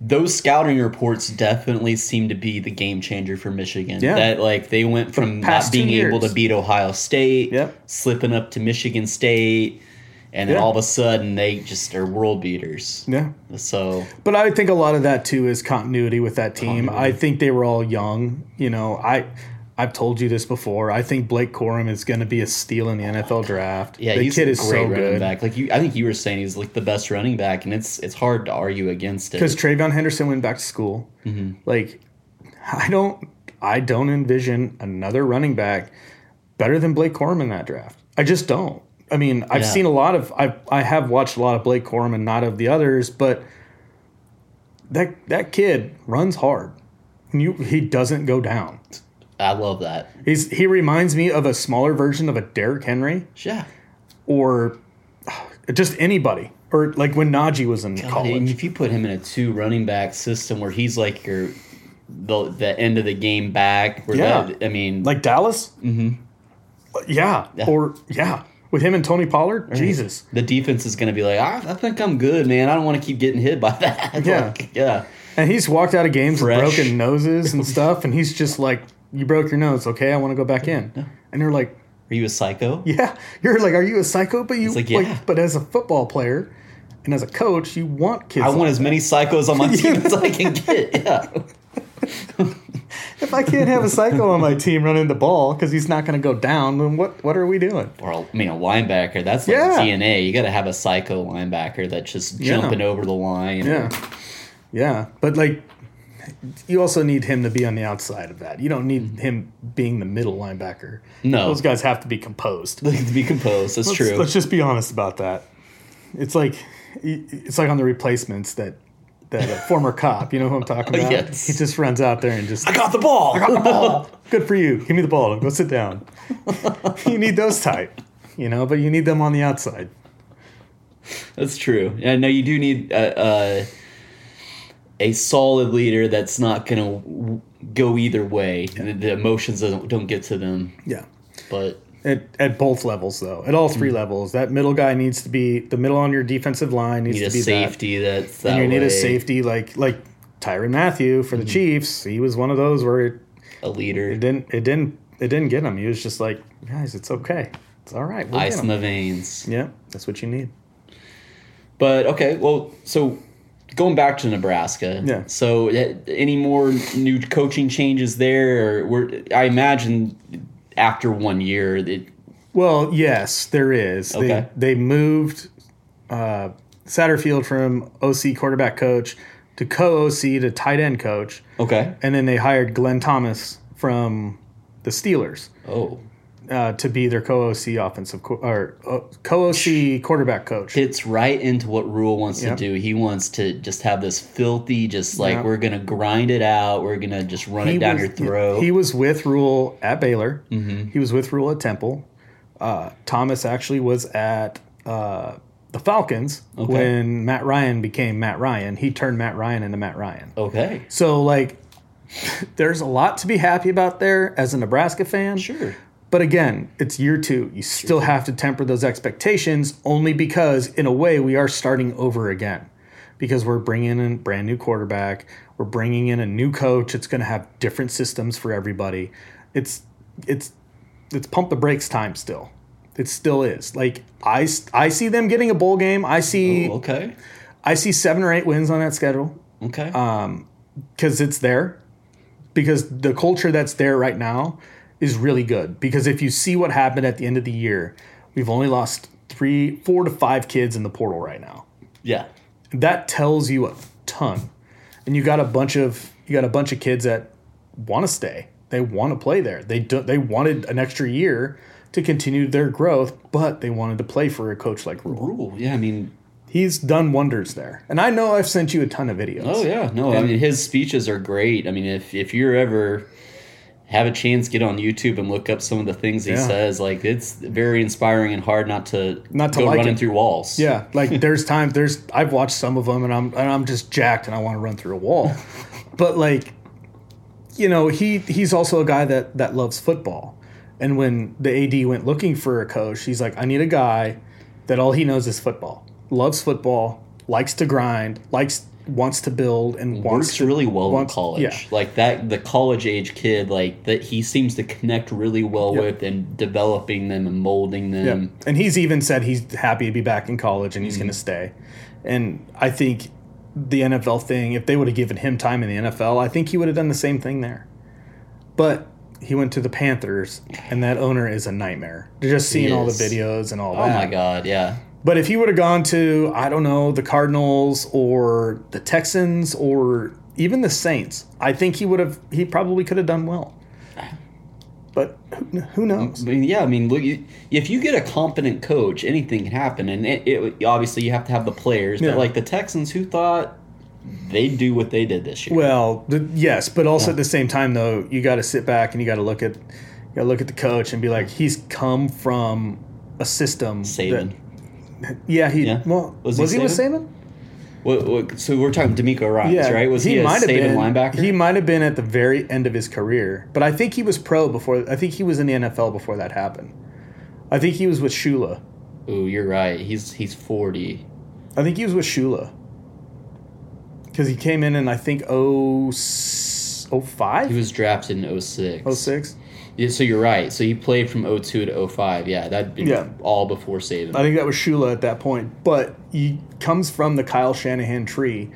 those scouting reports definitely seem to be the game changer for Michigan. Yeah. That like they went from past not being able to beat Ohio State, Yep. slipping up to Michigan State, and then Yeah. all of a sudden they just are world beaters. Yeah. So But I think a lot of that too is continuity with that team. Continuity. I think they were all young. You know, I I've told you this before. I think Blake Corum is going to be a steal in the NFL draft. yeah, the he's kid a is great so running good. back. Like you, I think you were saying he's like the best running back, and it's it's hard to argue against it. Because TreVeyon Henderson went back to school. Mm-hmm. Like, I don't I don't envision another running back better than Blake Corum in that draft. I just don't. I mean, I've Yeah. seen a lot of I I have watched a lot of Blake Corum and not of the others, but that that kid runs hard. And You, he doesn't go down. I love that. He's he reminds me of a smaller version of a Derrick Henry Yeah. or uh, just anybody or like when Najee was in God, college. and if you put him in a two running back system where he's like your the the end of the game back, where Yeah. that, I mean, Like Dallas? Mm-hmm. Uh, yeah. Yeah. Or yeah. With him and Tony Pollard? Jesus. the defense is going to be like, I, I think I'm good, man. I don't want to keep getting hit by that. Yeah. Like, yeah. And he's walked out of games Fresh. with broken noses and stuff, and he's just like, You broke your nose, okay, I want to go back in. And you're like, Are you a psycho? Yeah. You're like, Are you a psycho? But you It's like, yeah. but as a football player and as a coach, you want kids. I like want as many psychos on my team as I can get. Yeah. if I can't have a psycho on my team running the ball because he's not going to go down, then what what are we doing? Or I mean, a linebacker. That's like Yeah. DNA. You got to have a psycho linebacker that's just Yeah. jumping over the line. Yeah. Yeah. But like you also need him to be on the outside of that. You don't need mm-hmm. him being the middle linebacker. No. Those guys have to be composed. They have to be composed. That's Let's, true. let's just be honest about that. It's like it's like on the replacements that that a former cop, you know who I'm talking about? Yes. He just runs out there and just I got the ball. I got the ball. Good for you. Give me the ball. Go sit down. you need those type, you know, but you need them on the outside. That's true. Yeah, no, you do need a, a, a solid leader that's not going to go either way. The, the emotions don't, don't get to them. Yeah. But At, at both levels, though, at all three mm. levels, that middle guy needs to be the middle on your defensive line needs need to a be safety that's that. that And you need a safety like like Tyrann Mathieu for the mm. Chiefs. He was one of those where it, a leader, it didn't it didn't it didn't get him. He was just like, guys, it's okay, it's all right. We'll ice in the veins. Yeah, that's what you need. But okay, well, so going back to Nebraska. Yeah. So uh, any more new coaching changes there? Or we're, I imagine after one year, it, Well, yes, there is. Okay. They they moved uh, Satterfield from OC quarterback coach to co OC to tight end coach, okay. and then they hired Glenn Thomas from the Steelers Oh, uh, to be their co OC offensive co- or uh, co OC quarterback coach. fits right into what Rhule wants Yep. to do. He wants to just have this filthy, just like Yeah. we're gonna grind it out. We're gonna just run it down was, your throat. He was with Rhule at Baylor. Mm-hmm. He was with Rhule at Temple. Uh, Thomas actually was at uh, the Falcons Okay. when Matt Ryan became Matt Ryan. He turned Matt Ryan into Matt Ryan. okay. So like, there's a lot to be happy about there as a Nebraska fan. Sure. But again, it's year two. You still have to temper those expectations only because, in a way, we are starting over again. Because we're bringing in a brand new quarterback, we're bringing in a new coach. It's going to have different systems for everybody. It's it's it's pump the brakes time still. It still is. Like I, I see them getting a bowl game. I see Oh, okay. I see seven or eight wins on that schedule Okay. Um, because it's there because the culture that's there right now is really good because if you see what happened at the end of the year we've only lost three four to five kids in the portal right now yeah. that tells you a ton and you got a bunch of you got a bunch of kids that want to stay they want to play there they do, they wanted an extra year to continue their growth but they wanted to play for a coach like Rhule. Rhule. Yeah. I mean, he's done wonders there and i know i've sent you a ton of videos Oh yeah, no, I mean his speeches are great. I mean, if if you're ever have a chance, get on YouTube and look up some of the things he Yeah. says. Like it's very inspiring and hard not to Not to go like running it. through walls. Yeah, like there's time. there's I've watched some of them and I'm and I'm just jacked and I want to run through a wall. but like you know, he he's also a guy that that loves football. And when the AD went looking for a coach, he's like, I need a guy that all he knows is football. Loves football, likes to grind, likes wants to build and wants works to really well wants- in college. yeah. Like that, the college age kid, like that, he seems to connect really well Yep. with and developing them and molding them. And he's even said he's happy to be back in college and he's Mm-hmm. going to stay. And I think the NFL thing, if they would have given him time in the NFL, I think he would have done the same thing there. But he went to the Panthers, and that owner is a nightmare. Just seeing all the videos and all Oh that. Oh my god, yeah. But if he would have gone to, I don't know, the Cardinals or the Texans or even the Saints, I think he would have, he probably could have done well. But who, who knows? Yeah, I mean, look, if you get a competent coach, anything can happen, and it, it obviously you have to have the players. Yeah. But like the Texans, who thought they'd do what they did this year? Well, the, yes, but also at the same time, though, you got to sit back and you got to look at, you got to look at the coach and be like, he's come from a system. Saban. That, yeah, he. Yeah. Well, Was was, he he, with Saban? What, what, so we're talking DeMeco Ryans, Yeah, right? Was he, a might have Saban been linebacker? He might have been at the very end of his career, but I think he was pro before. I think he was in the NFL before that happened. I think he was with Shula. Ooh, you're right. He's he's forty. I think he was with Shula. Because he came in in I think oh oh He was drafted in 06. oh six. Yeah, so you're right. So he played from 02 to 05. Yeah, that'd be Yeah. all before Saban. I think that was Shula at that point. But he comes from the Kyle Shanahan tree,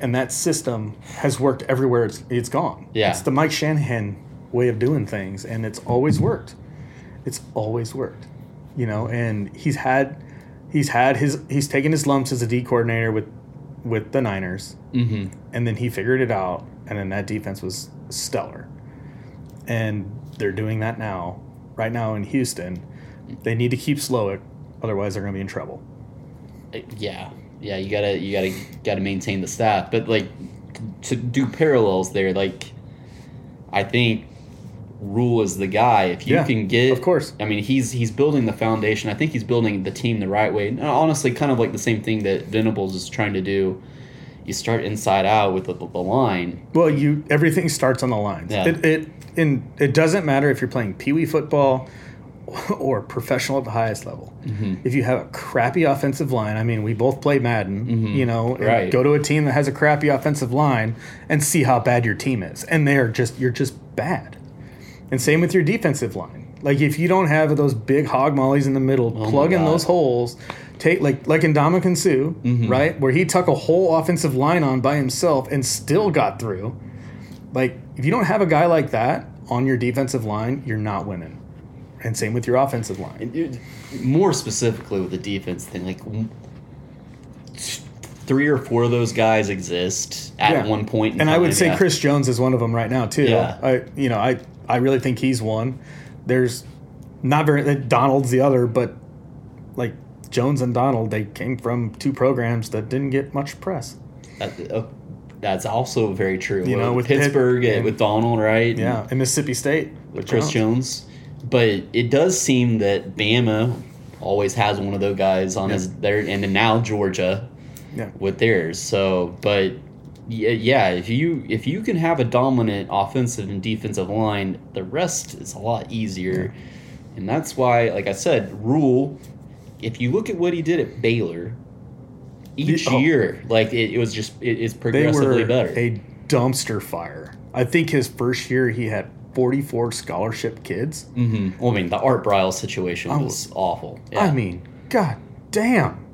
and that system has worked everywhere it's, it's gone. Yeah. It's the Mike Shanahan way of doing things, and it's always worked. It's always worked. You know, and he's had he's had his he's taken his lumps as a D coordinator with with the Niners, hmm and then he figured it out, and then that defense was stellar. And they're doing that now, right now in Houston. They need to keep Slowik, otherwise they're going to be in trouble. Uh, yeah, yeah. You gotta you gotta gotta maintain the staff, but like to do parallels there, like I think Rhule is the guy. If you Yeah, can get, of course. I mean, he's he's building the foundation. I think he's building the team the right way. And honestly, kind of like the same thing that Venables is trying to do. You start inside out with the, the line. Well, you everything starts on the lines. Yeah. It it in it doesn't matter if you're playing pee wee football or professional at the highest level. Mm-hmm. If you have a crappy offensive line, I mean, we both play Madden, you know, Mm-hmm. Right. go to a team that has a crappy offensive line and see how bad your team is, and they're just you're just bad. And same with your defensive line. Like if you don't have those big hog mollies in the middle, Oh my plug in those holes. Take like like Ndamukong Suh, Mm-hmm. right, where he took a whole offensive line on by himself and still got through. Like if you don't have a guy like that on your defensive line, you're not winning. And same with your offensive line. More specifically with the defense thing, like three or four of those guys exist at Yeah. one point. In And I would say yeah. Chris Jones is one of them right now too. Yeah. I you know I I really think he's one. There's not very Donald's the other, but like Jones and Donald, they came from two programs that didn't get much press. That, uh, that's also very true. You know, with Pitt Pittsburgh and- with Donald, right? Yeah, and Mississippi State with Chris Jones. But it does seem that Bama always has one of those guys on Yeah. his there, and then now Georgia Yeah. with theirs. So, but yeah, yeah, if you if you can have a dominant offensive and defensive line, the rest is a lot easier, and that's why, like I said, Rhule. If you look at what he did at Baylor, each oh. year, like it, it was just it is They progressively were better. a dumpster fire. I think his first year he had 44 scholarship kids. hmm Well, I mean, the Art Briles situation Oh. was awful. I mean, god damn.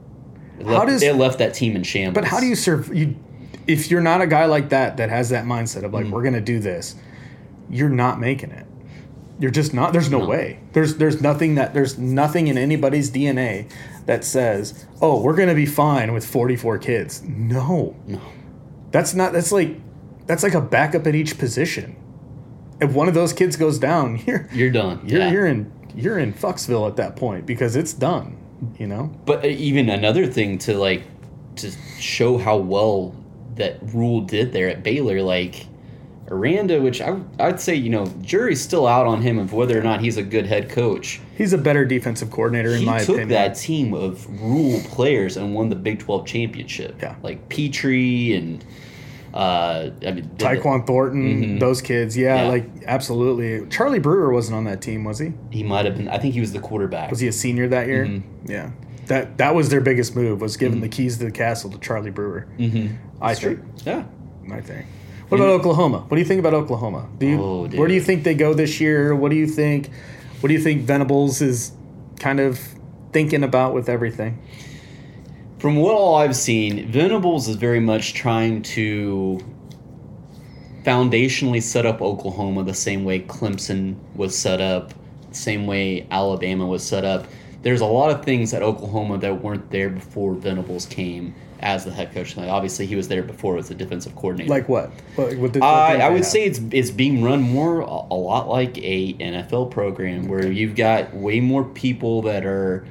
It how left, does- it left that team in shambles? But how do you serve you if you're not a guy like that that has that mindset of like Mm. we're going to do this, you're not making it. You're just not there's no, No. way. There's there's nothing that there's nothing in anybody's DNA that says, "Oh, we're going to be fine with 44 kids." No. No. That's not that's like that's like a backup at each position. If one of those kids goes down, you're You're done. you're, yeah. you're in you're in Fucksville at that point because it's done, you know? But uh, even another thing to like to show how well that Rhule did there at Baylor, like Aranda, which I, I'd say, you know, jury's still out on him of whether or not he's a good head coach. He's a better defensive coordinator in he my took opinion. that team of Rhule players and won the Big 12 championship. Yeah. Like Pitre and, uh, I mean, Tyquan Thornton, Mhm. those kids, yeah, Yeah. like absolutely. Charlie Brewer wasn't on that team, was he? he might have been, I think he was the quarterback. Was he a senior that year? Mhm. Yeah, that that was their biggest move was giving Mhm. the keys to the castle to Charlie Brewer. mm-hmm. I think. Yeah. I think. What about Oklahoma? What do you think about Oklahoma? Do you Oh, where do you think they go this year? What do you think? What do you think Venables is kind of thinking about with everything? From what all I've seen, Venables is very much trying to foundationally set up Oklahoma the same way Clemson was set up, the same way Alabama was set up. There's a lot of things at Oklahoma that weren't there before Venables came as the head coach. Like obviously, he was there before as a defensive coordinator. Like what? What, what did, what I, I would have? say it's it's being run more a, a lot like a NFL program where you've got way more people that are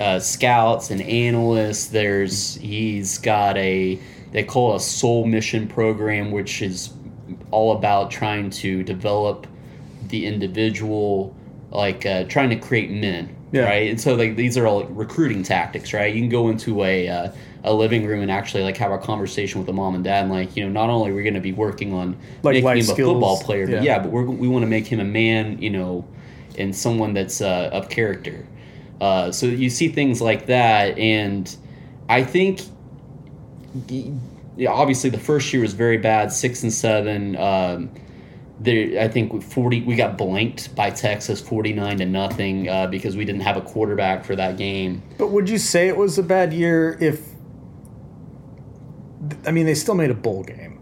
uh, scouts and analysts. There's he's got a they call it a soul mission program, which is all about trying to develop the individual, like uh, trying to create men. Yeah. Right, and so like these are all recruiting tactics, right? You can go into a uh, a living room and actually like have a conversation with the mom and dad, and like you know, not only are we going to be working on Like making him a skills, football player, but yeah. yeah, but we're, we want to make him a man, you know, and someone that's uh, of character. Uh, so you see things like that, and I think yeah, obviously the first year was very bad, six and seven. Um, there, I think forty we got blanked by Texas, forty nine to nothing, uh, because we didn't have a quarterback for that game. But would you say it was a bad year if? I mean, they still made a bowl game,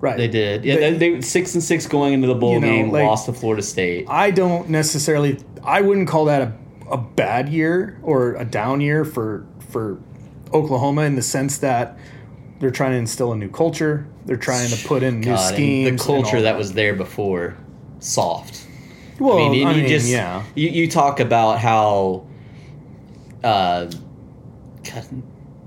right? They did, yeah. They- They, they six and six going into the bowl You know, game, like- lost to Florida State. I don't necessarily. I wouldn't call that a, a bad year or a down year for for Oklahoma in the sense that they're trying to instill a new culture. They're trying to put in new God, and schemes. the culture that was there before, soft. Well, I mean, I you mean, just yeah. you, you talk about how uh,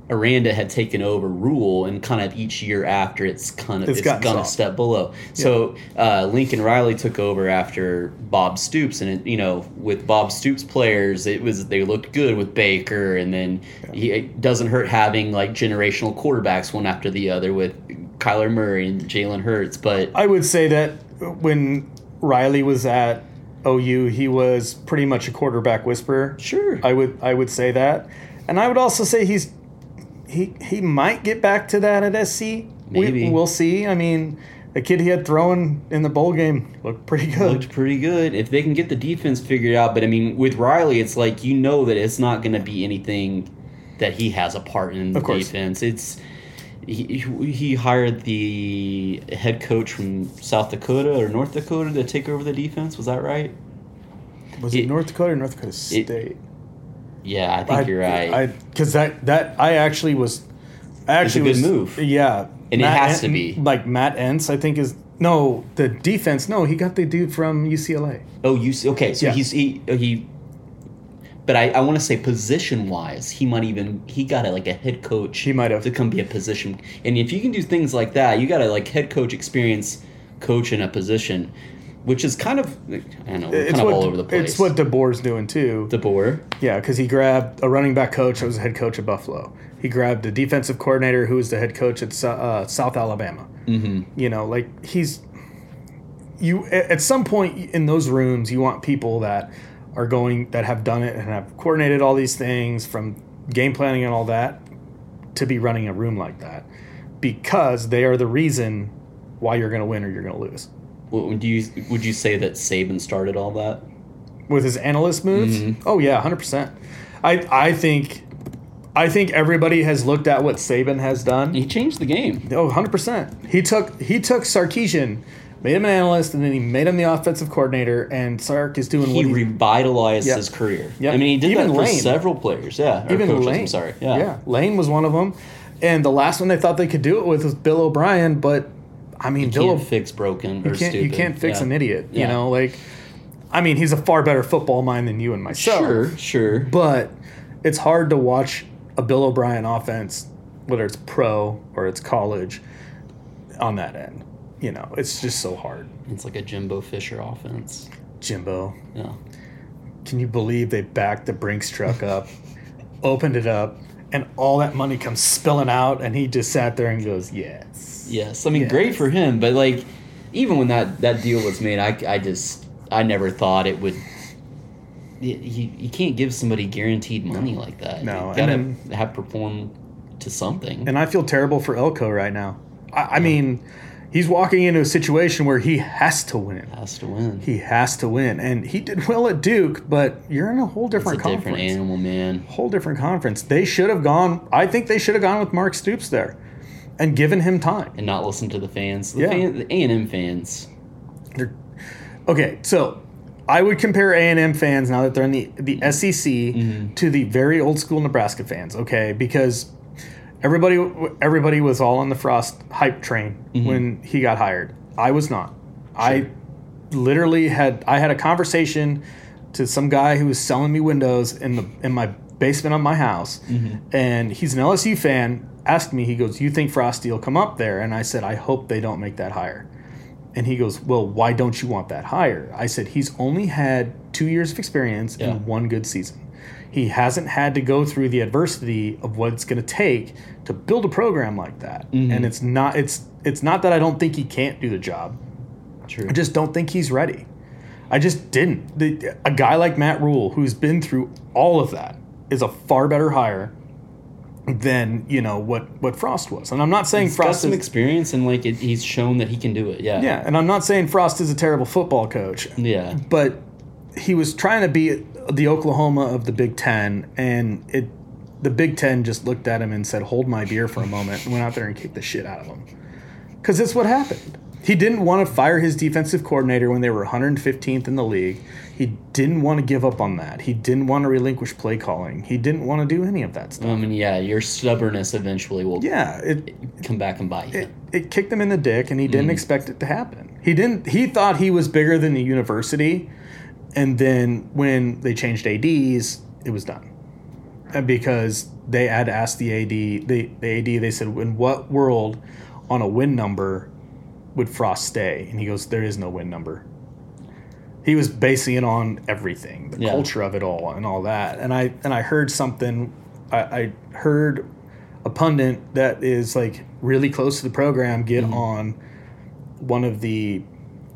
Aranda had taken over Rhule, and kind of each year after, it's kind of It's it's, gone a step below. So uh, Lincoln Riley took over after Bob Stoops, and it, you know, with Bob Stoops players, it was they looked good with Baker, and then he, it doesn't hurt having like generational quarterbacks one after the other with Kyler Murray and Jalen Hurts, but I would say that when Riley was at OU, he was pretty much a quarterback whisperer. sure, I would I would say that, and I would also say he's he he might get back to that at SC. Maybe. we, we'll see. I mean, the kid he had thrown in the bowl game looked pretty good. looked pretty good if they can get the defense figured out. But I mean, with Riley, it's like you know that it's not going to be anything that he has a part in the Of course. defense. It's he, he hired the head coach from South Dakota or North Dakota to take over the defense. Was that right? Was it, it- North Dakota or North Dakota State? Yeah, I think you're right. Because that that I actually was I actually a good was, move. Yeah, And it has to be. like Matt Entz. I think is no the defense. No, he got the dude from UCLA. oh, see, okay? So Yeah. he's he oh, he. But I, I want to say position wise, he might even he got a, like a head coach. He might have. to come be a position. And if you can do things like that, you got to like head coach experience, coach in a position, which is kind of I don't know, It's kind of what all over the place. it's what DeBoer's doing too. DeBoer. Yeah, because he grabbed a running back coach that was the head coach at Buffalo. He grabbed a defensive coordinator who was the head coach at uh, South Alabama. Mm-hmm. You know, like he's you at some point in those rooms, you want people that are going that have done it and have coordinated all these things from game planning and all that to be running a room like that because they are the reason why you're going to win or you're going to lose. Would you would you say that Saban started all that? with his analyst moves. Mm-hmm. Oh yeah, hundred percent. I I think I think everybody has looked at what Saban has done. He changed the game. Oh, 100 percent. He took he took Sarkisian, made him an analyst, and then he made him the offensive coordinator. And Sark is doing He what he, revitalized Yep. his career. Yeah, I mean, he did Even that for Lane. several players. Yeah, even coaches, Lane. I'm sorry. Yeah. yeah, Lane was one of them. And the last one they thought they could do it with was Bill O'Brien, but I mean, You Bill can't fix broken or you can't, stupid. you can't fix Yeah. an idiot. You know, like I mean, he's a far better football mind than you and myself. Sure, sure. but it's hard to watch a Bill O'Brien offense, whether it's pro or it's college, on that end. you know, it's just so hard. It's like a Jimbo Fisher offense. Jimbo, Yeah. can you believe they backed the Brinks truck up, opened it up, and all that money comes spilling out, and he just sat there and goes, "Yes." Yes, I mean, Yes. great for him, but like, even when that that deal was made, I, I just I never thought it would. You, you, can't give somebody guaranteed money like that. No, you gotta and have perform to something. And I feel terrible for Elko right now. I, I mean, he's walking into a situation where he has to win. has to win. He has to win, and he did well at Duke, but you're in a whole it's a different different conference. animal, man. whole different conference. They should have gone. I think they should have gone with Mark Stoops there, and given him time. And not listen to the fans. The Yeah. fan, the A and M fans. They're, okay, so I would compare A and M fans now that they're in the the SEC mm-hmm. to the very old school Nebraska fans. Okay, because everybody everybody was all on the Frost hype train mm-hmm. when he got hired. I was not. I literally had I had a conversation to some guy who was selling me windows in the in my basement of my house, mm-hmm. and he's an LSU fan. Asked me, he goes, "You think Frosty will come up there?" And I said, "I hope they don't make that hire." And he goes, Well, why don't you want that higher? I said, He's only had two years of experience Yeah. and one good season. He hasn't had to go through the adversity of what it's going to take to build a program like that. Mm-hmm. And it's not it's it's not that I don't think he can't do the job. True. I just don't think he's ready. I just didn't. The, a guy like Matt Rhule, who's been through all of that, is a far better hire than you know what what Frost was. And I'm not saying Frost. He's got some is, experience and like it, he's shown that he can do it. Yeah. yeah, and I'm not saying Frost is a terrible football coach. Yeah. but he was trying to be the Oklahoma of the Big Ten, and it the Big Ten just looked at him and said, "Hold my beer for a moment," and went out there and kicked the shit out of him. Because that's what happened. He didn't want to fire his defensive coordinator when they were 115th in the league. He didn't want to give up on that. He didn't want to relinquish play calling. He didn't want to do any of that stuff. I mean, yeah, your stubbornness eventually will Yeah, it, come back and bite you. it, it kicked him in the dick and he didn't mm. expect it to happen. He didn't he thought he was bigger than the university and then when they changed ADs, it was done. And because they had asked the AD, the, the AD they said in what world on a win number would Frost stay? And he goes there is no win number. He was basing it on everything, the Yeah. culture of it all and all that. And I and I heard something I, I heard a pundit that is like really close to the program get mm-hmm. on one of the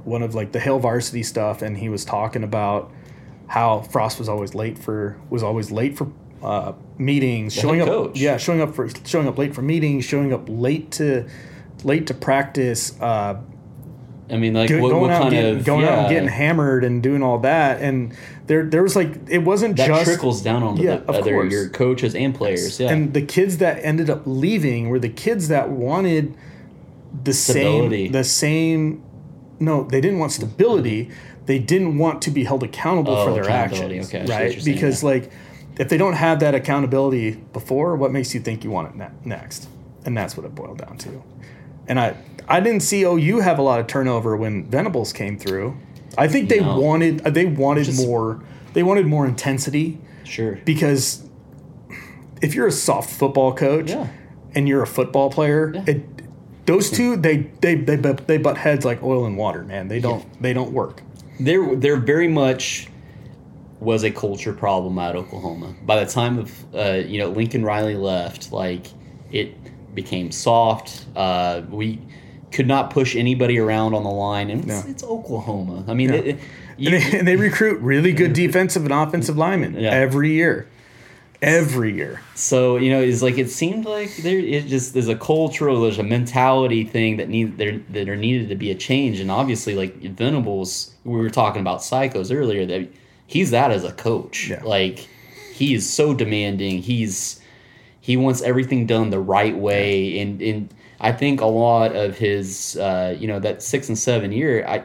one of like the Hail Varsity stuff, and he was talking about how Frost was always late for was always late for uh, meetings, showing head up coach. yeah, showing up for showing up late for meetings, showing up late to late to practice, uh, I mean, like go- what, going what out kind getting, of going out and getting hammered and doing all that, and there there was like it wasn't that just trickles down on Yeah, the other course. your coaches and players. Yeah. And the kids that ended up leaving were the kids that wanted the Stability. same the same no, they didn't want stability. They didn't want to be held accountable Oh, for their actions. Okay, I see what right? Because like if they don't have that accountability before, what makes you think you want it ne- next? And that's what it boiled down to. And I I didn't see OU have a lot of turnover when Venables came through. I think they No. wanted uh, they wanted Just- more they wanted more intensity sure. because if you're a soft football coach Yeah. and you're a football player, Yeah. it, those two they, they they butt- they butt heads like oil and water, man. They don't they don't work. there there very much was a culture problem at Oklahoma. By the time of uh, you know Lincoln Riley left, like it became soft. Uh, we could not push anybody around on the line, and it's, No. it's Oklahoma. I mean, Yeah. it, it- you- And they, and they recruit really good defensive and offensive linemen Yeah. every year, every year. so you know it's like it seemed like there it just there's a cultural there's a mentality thing that need there that there needed to be a change, and obviously like Venables, we were talking about psychos earlier that he's that as a coach, Yeah. like he is so demanding. He's he wants everything done the right way and and I think a lot of his uh, you know that six and seven year I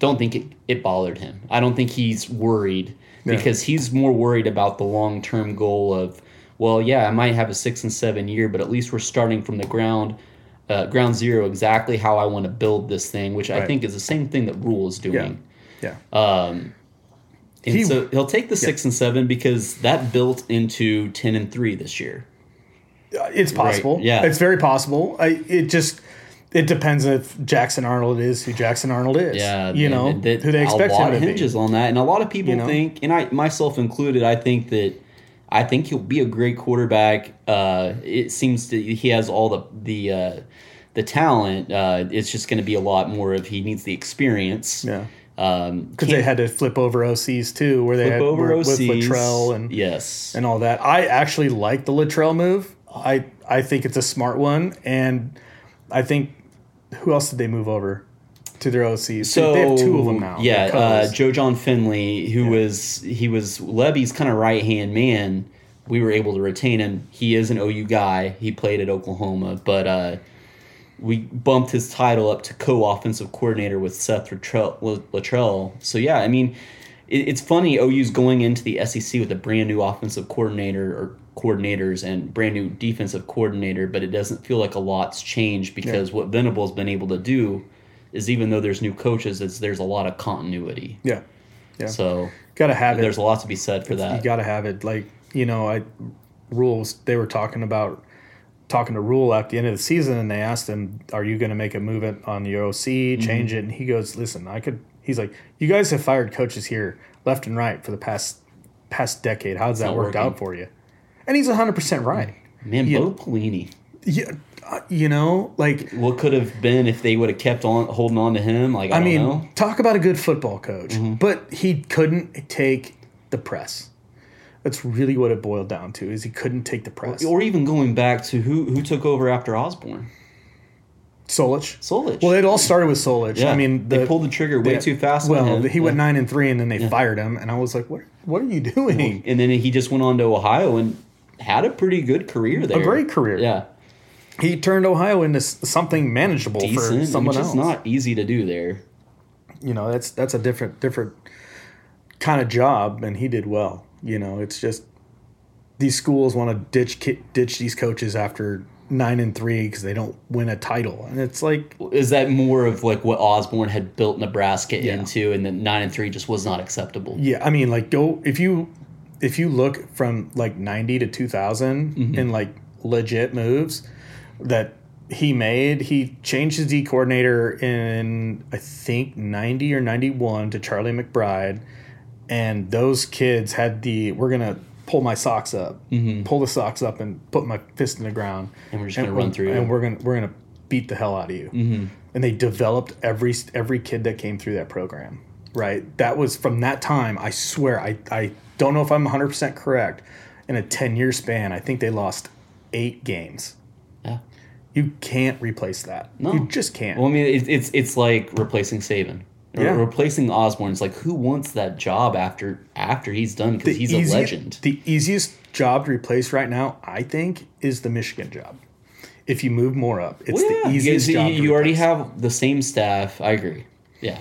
don't think it, it bothered him. I don't think he's worried Yeah. because he's more worried about the long term goal of well yeah I might have a six and seven year but at least we're starting from the ground uh, ground zero exactly how I want to build this thing which I think is the same thing that Rhule is doing. Yeah. Um, and He- so he'll take the six and seven because that built into ten and three this year. Uh, It's possible. yeah. It's very possible. I it just it depends if Jackson Arnold is who Jackson Arnold is. Yeah, you know that- who they expect a lot him to hinges be. on that, and a lot of people You know? think, and I myself included, I think that I think he'll be a great quarterback. Uh, it seems that he has all the the uh, the talent. Uh, it's just going to be a lot more of he needs the experience. Yeah, Um, because they had to flip over OCs too, where they flip had over were- with Littrell and yes, and all that. I actually like the Littrell move. I I think it's a smart one, and I think who else did they move over to their OCs? So they have two of them now. Yeah, uh, Joe Jon Finley, who was he was Lebby's kind of right hand man. We were able to retain him. He is an OU guy. He played at Oklahoma, but uh, we bumped his title up to co-offensive coordinator with Seth Littrell. Littrell. So yeah, I mean, it, it's funny. OU's going into the SEC with a brand new offensive coordinator or coordinators and brand new defensive coordinator, but it doesn't feel like a lot's changed because what Venable's been able to do is even though there's new coaches, it's there's a lot of continuity. yeah, yeah, So gotta have it. there's a lot to be said for that. You got to have it. Like you know, I rules. They were talking about talking to Rhule at the end of the season, and they asked him, "Are you going to make a move on the OC, Mm-hmm. change it?" And he goes, "Listen, I could." He's like, "You guys have fired coaches here left and right for the past past decade. How's that worked working. out for you?" And he's hundred percent right. Man, Yeah. Bo Pelini. Yeah, uh, you know, like What could have been if they would have kept on holding on to him? Like I, I mean, know. talk about a good football coach, Mm-hmm. but he couldn't take the press. That's really what it boiled down to. Is he couldn't take the press. Or even going back to who who took over after Osborne, Solich. Solich. Well, it all started with Solich. yeah, I mean, they pulled the trigger way the- too fast. Well, he went Yeah. nine and three, and then they fired him, and I was like, "What? What are you doing?" and then he just went on to Ohio and had a pretty good career there. A great career. Yeah, He turned Ohio into something manageable for decent. someone which else. not easy to do there. you know, that's that's a different different kind of job, and he did well. You know, it's just these schools want to ditch ditch these coaches after nine and three because they don't win a title, and it's like Is that more of like what Osborne had built Nebraska Yeah. into, and then nine and three just was not acceptable? Yeah, I mean, like go if you if you look from like ninety to two in like legit moves that he made, he changed his D coordinator in I think ninety or ninety one to Charlie McBride, and those kids had the we're gonna pull my socks up, pull the socks up, and put my fist in the ground, And we're just gonna run through and we're gonna we're gonna beat the hell out of you. Mm-hmm. And they developed every every kid that came through that program. Right, that was from that time. I swear, I I don't know if I'm 100 percent correct. In a 10 year span, I think they lost eight games. Yeah. You can't replace that. No. You just can't. Well, I mean, it's it's, it's like replacing Saban. Or Yeah. Replacing Osborne. It's like who wants that job after after he's done because he's easy- a legend. The easiest job to replace right now, I think, is the Michigan job. If you move Moore up, it's Well, yeah, the easiest you, job. you, you already have the same staff. I agree. Yeah.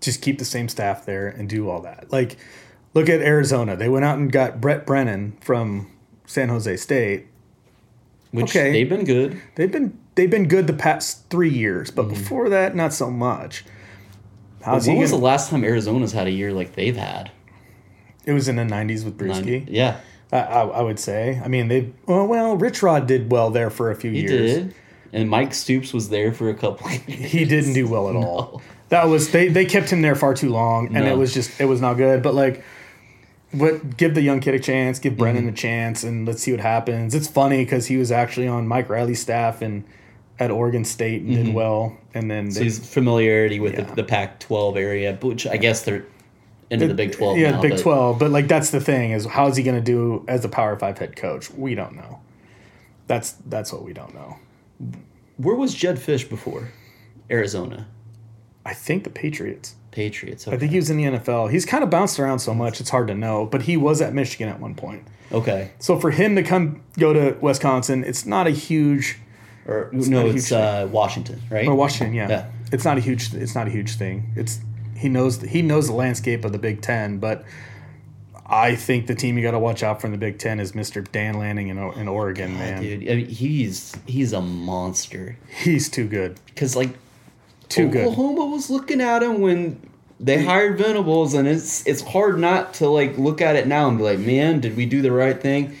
just keep the same staff there and do all that. Like, look at Arizona. They went out and got Brent Brennan from San Jose State. Which Okay. they've been good. They've been they've been good the past three years, but Mm-hmm. before that, not so much. How's when he was the gonna, last time Arizona's had a year like they've had? It was in the '90s with Brewski. Yeah, I, I, I would say. I mean, they well, well, Rich Rod did well there for a few he years. did. And Mike Stoops was there for a couple. Of years. He didn't do well at all. That was they they kept him there far too long, and No. it was just it was not good. But like, what give the young kid a chance, give Brennan Mm-hmm. a chance, and let's see what happens. It's funny because he was actually on Mike Riley's staff and at Oregon State and did well, and then Mm-hmm. So they, his familiarity with Yeah. the, the Pac-12 area, which I guess they're into the Big 12 yeah, now. Big but Twelve. But like that's the thing is how is he going to do as a Power Five head coach? We don't know. That's that's what we don't know. Where was Jedd Fisch before? Arizona. I think the Patriots. Patriots. I think he was in the NFL. He's kind of bounced around so much it's hard to know, but he was at Michigan at one point. okay. So for him to come go to Wisconsin, it's not a huge Or not no, a it's huge uh, Washington, right? or Washington, yeah. Yeah. It's not a huge it's not a huge thing. It's he knows he knows the landscape of the Big 10, but I think the team you got to watch out for in the Big 10 is Mr. Dan Lanning in, in Oregon, man. Dude, I mean, he's he's a monster. He's too good. Because like Too good. Oklahoma was looking at him when they hired Venables, and it's it's hard not to like look at it now and be like, man, did we do the right thing?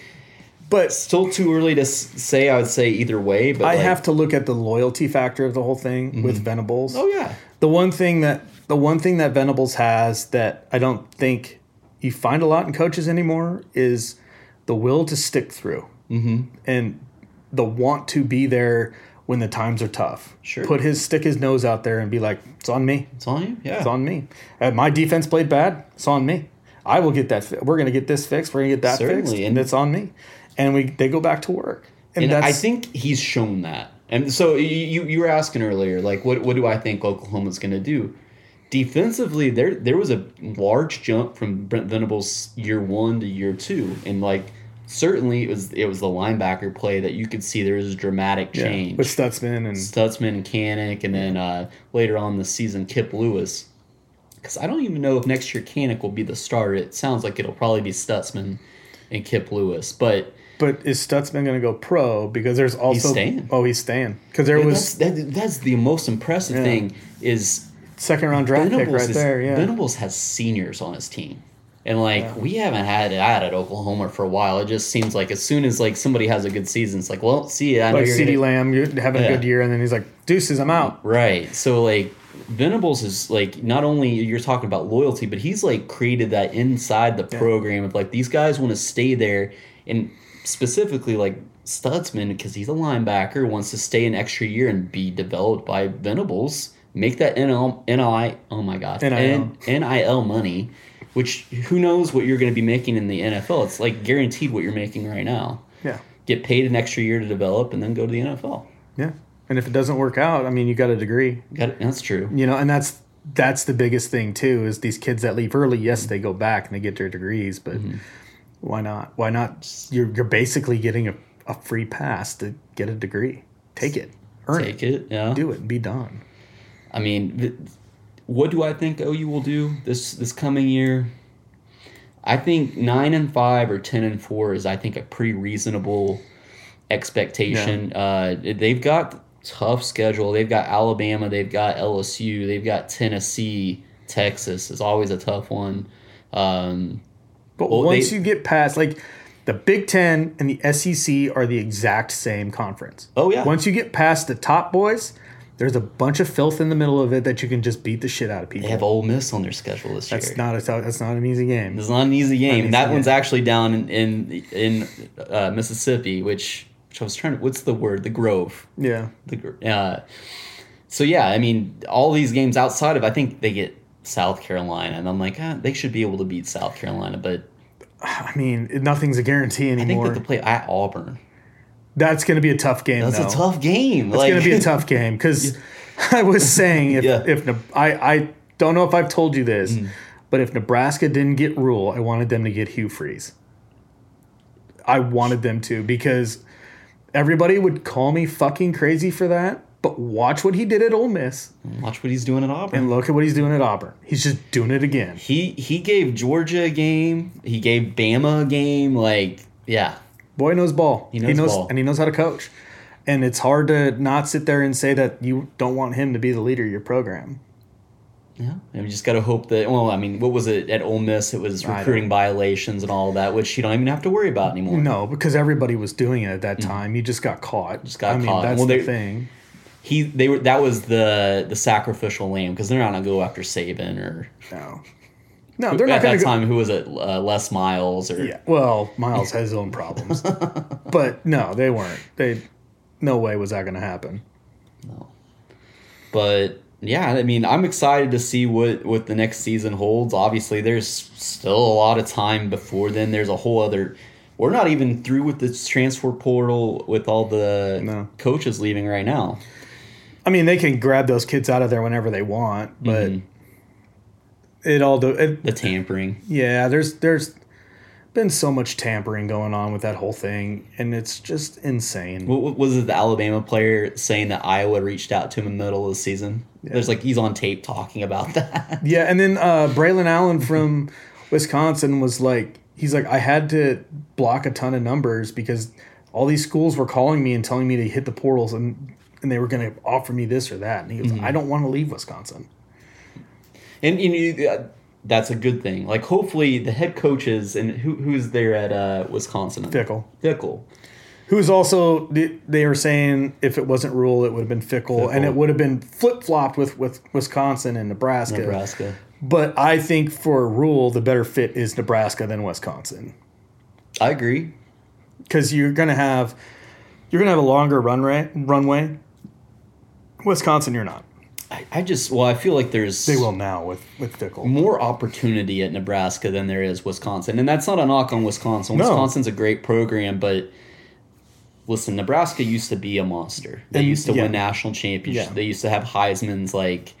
But Still too early to s- say. I would say either way, but I like- have to look at the loyalty factor of the whole thing with Venables. Oh yeah, The one thing that the one thing that Venables has that I don't think you find a lot in coaches anymore is the will to stick through mm-hmm. and the want to be there when the times are tough. Sure. Put his stick his nose out there and be like, "It's on me. it's on you. Yeah, It's on me. Uh, my defense played bad. It's on me. I will get that. Fi- we're gonna get this fixed. We're gonna get that Certainly, fixed, and- and it's on me." And we they go back to work. And, and that's I think he's shown that. And so you you you were asking earlier, like what what do I think Oklahoma's going to do? Defensively, there there was a large jump from Brent Venables year one to year two, and like certainly it was it was the linebacker play that you could see there was a dramatic yeah, change. with Stutsman and Stutsman and Kanak, and then uh, later on in the season, Kip Lewis. Because I don't even know if next year Kanak will be the starter. It sounds like it'll probably be Stutsman and Kip Lewis, but But is Stutsman going to go pro? Because there's also staying. oh he's staying because there Yeah, was that's, that, that's the most impressive Yeah. thing is second round draft pick right is, there. Yeah, Venables has seniors on his team. And like we haven't had it at Oklahoma for a while. It just seems like as soon as like somebody has a good season, it's like, well, see, I know like C.D. gonna- Lamb, you're having Yeah. a good year, and then he's like, "Deuces, I'm out." Right. So like Venables is like not only you're talking about loyalty, but he's like created that inside the program of like these guys want to stay there and specifically like Stutsman because he's a linebacker wants to stay an extra year and be developed by Venables, make that NL, NI oh my god NIL. N- NIL money, which who knows what you're going to be making in the NFL? It's like guaranteed what you're making right now. Yeah, Get paid an extra year to develop and then go to the NFL. yeah. And if it doesn't work out, I mean, you got a degree, Got it. That's true. you know, and that's that's the biggest thing too. Is these kids that leave early, yes, they go back and they get their degrees, but Mm-hmm. why not? Why not? You're you're basically getting a, a free pass to get a degree. Take it, earn Take it, it. Yeah. do it, and be done. I mean, what do I think OU will do this this coming year? I think nine and five or ten and four is I think a pretty reasonable expectation. Uh, they've got tough schedule. They've got Alabama. They've got LSU. They've got Tennessee. Texas is always a tough one. Um, But Well, once they- you get past like the Big Ten and the SEC are the exact same conference. Oh, yeah. Once you get past the top boys, there's a bunch of filth in the middle of it that you can just beat the shit out of people. they have Ole Miss on their schedule this that's year. not a that's not an easy game. It's not an easy game. easy and that one's actually down in in, in uh, Mississippi, which which I was trying to. What's the word? The Grove. Yeah. The uh, so yeah, I mean, all these games outside of I think they get South Carolina, and I'm like, ah, they should be able to beat South Carolina, but I mean, nothing's a guarantee anymore. I think that they play at Auburn. That's going to be a tough game. That's though. a tough game. It's going to be a tough game because I was saying if Yeah. if I I don't know if I've told you this, Mm. but if Nebraska didn't get Rhule, I wanted them to get Hugh Freeze. I wanted them to because everybody would call me fucking crazy for that. But watch what he did at Ole Miss Watch what he's doing at Auburn. and look at what he's doing at Auburn. He's just doing it again. he he gave Georgia a game. He gave Bama a game. Like yeah, Boy knows ball. He knows knows, ball. and he knows how to coach. And it's hard to not sit there and say that you don't want him to be the leader of your program. Yeah, and we just got to hope that. Well, I mean, what was it at Ole Miss? It was recruiting violations and all that, which you don't even have to worry about anymore. No, because everybody was doing it at that time. You just got caught. Mm. Just got I mean, caught. That's Well, the they- thing. He they were that was the the sacrificial lamb because they're not gonna go after Saban or No, no, they're at not going that to go. time who was it uh, Les Miles or Yeah, well, Miles has his own problems, but no, they weren't. They, no way was that going to happen. No. But yeah, I mean, I'm excited to see what what the next season holds. Obviously, there's still a lot of time before then. There's a whole other. We're not even through with this transfer portal with all the No. coaches leaving right now. I mean, they can grab those kids out of there whenever they want, but Mhm. It all do. It, The tampering. yeah, there's there's been so much tampering going on with that whole thing, and it's just insane. What was it? The Alabama player saying that Iowa reached out to him in the middle of the season. There's like he's on tape talking about that. Yeah, and then uh, Braylon Allen from Wisconsin was like, he's like, I had to block a ton of numbers because all these schools were calling me and telling me to hit the portals and and they were going to offer me this or that. And he was, Mm-hmm. I don't want to leave Wisconsin. And you know, uh, that's a good thing. Like hopefully the head coaches and who who's there at uh, Wisconsin? Fickell. Fickell. Who's also they- were saying if it wasn't Rhule, it would have been Fickell, and it would have been flip flopped with with Wisconsin and Nebraska. Nebraska. But I think for Rhule, the better fit is Nebraska than Wisconsin I agree. because you're gonna have you're gonna have a longer run rate, runway. Wisconsin, you're not. I, I just well, I feel like there's They will now with with Fickell. more opportunity at Nebraska than there is Wisconsin. And that's not a knock on Wisconsin. No. Wisconsin's a great program, but listen, Nebraska used to be a monster. They And- used to yeah. win national championships. Yeah. They used to have Heisman's like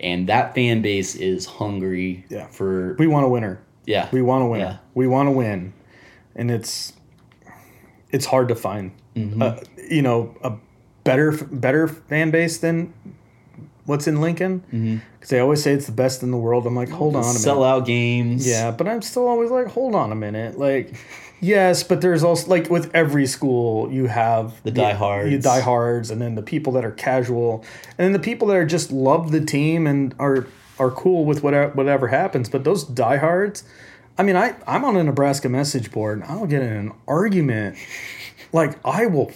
and that fan base is hungry Yeah. for We want a winner. yeah. We want to win. Yeah. We want to win, and it's it's hard to find. Mm-hmm. Uh, you know, a better better fan base than what's in Lincoln because Mm-hmm. they always say it's the best in the world. I'm like, hold on a minute. sell out games. Yeah, but I'm still always like, hold on a minute. Like, yes, but there's also like with every school, you have The diehards. you diehards, and then the people that are casual, and then the people that are just love the team and are are cool with whatever whatever happens. But those diehards, I mean, I I'm on a Nebraska message board. and I'll get in an argument, like I will.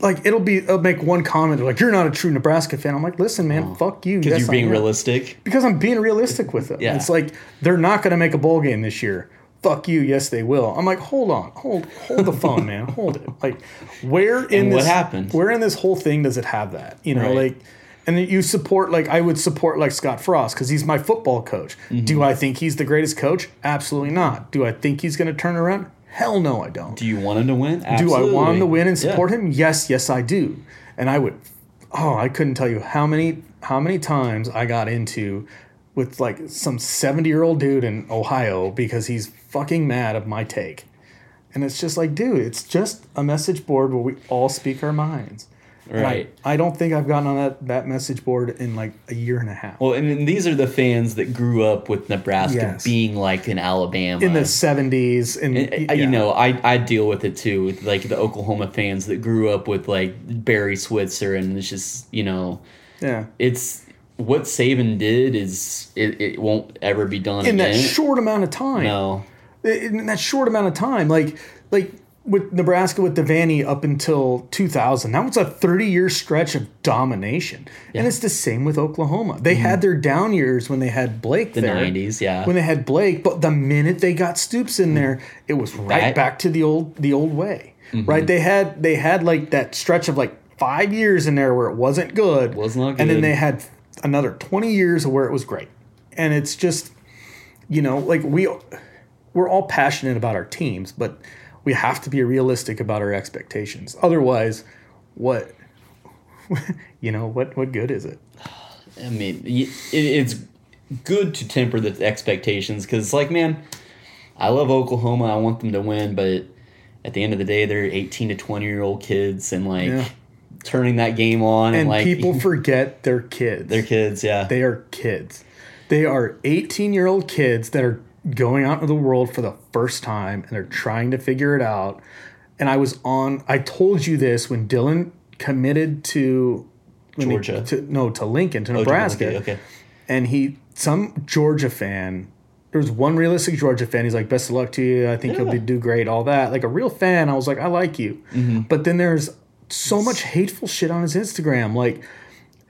Like it'll be, it'll make one comment like you're not a true Nebraska fan. I'm like, listen, man, fuck you. Because you're being realistic. because I'm being realistic with them. Yeah. It's like they're not going to make a bowl game this year. Fuck you. Yes, they will. I'm like, hold on, hold, hold the phone, man, hold it. Like, where in And what this happened? Where in this whole thing does it have that? You know, Right. like, and you support like I would support like Scott Frost because he's my football coach. Mm-hmm. Do I think he's the greatest coach? Absolutely not. Do I think he's going to turn around? Hell no, I don't. Do you want him to win? Do I want him to win and Yeah. support him? Yes, yes, I do. And I would. Oh, I couldn't tell you how many how many times I got into with like some seventy year old dude in Ohio because he's fucking mad of my take. And it's just like, dude, it's just a message board where we all speak our minds. And I- Right. I, don't think I've gotten on that, that message board in like a year and a half. Well, and then these are the fans that grew up with Nebraska Yes. being like in Alabama. in the seventies and, And, uh, yeah. You know, I, I deal with it too, with like the Oklahoma fans that grew up with like Barry Switzer, and it's just, you know, yeah. it's what Saban did is it, it won't ever be done In that short amount of time. no, in that short amount of time. Like like with Nebraska with Devaney up until 2000, that was a 30 year stretch of domination. And it's the same with Oklahoma. They mm-hmm. had their down years when they had Blake there. the there. 90s, yeah. When they had Blake, but the minute they got Stoops in mm-hmm. there, it was right That- back to the old the old way. Mm-hmm. Right? They had they had like that stretch of like 5 years in there where it wasn't good. Was not good. And then they had another 20 years where it was great. And it's just you know, like we we're all passionate about our teams, but we have to be realistic about our expectations. Otherwise, what you know, what what good is it? I mean, it's good to temper the expectations because, it's like, man, I love Oklahoma. I want them to win, but at the end of the day, they're 18 to 20 year old kids, and like Yeah. turning that game on and, And like people forget they're kids. they're kids, yeah. they are kids. They are 18 year old kids that are going out into the world for the first time and they're trying to figure it out. And I was on, I told you this when Dylan committed to when he- Georgia. to, no, to Lincoln, to Oh, Nebraska. okay, okay. and he some Georgia fan. There was one realistic Georgia fan. He's like, "Best of luck to you. I think you'll be do great." All that, like a real fan. I was like, "I like you," Mm-hmm. but then there's so much hateful shit on his Instagram, like.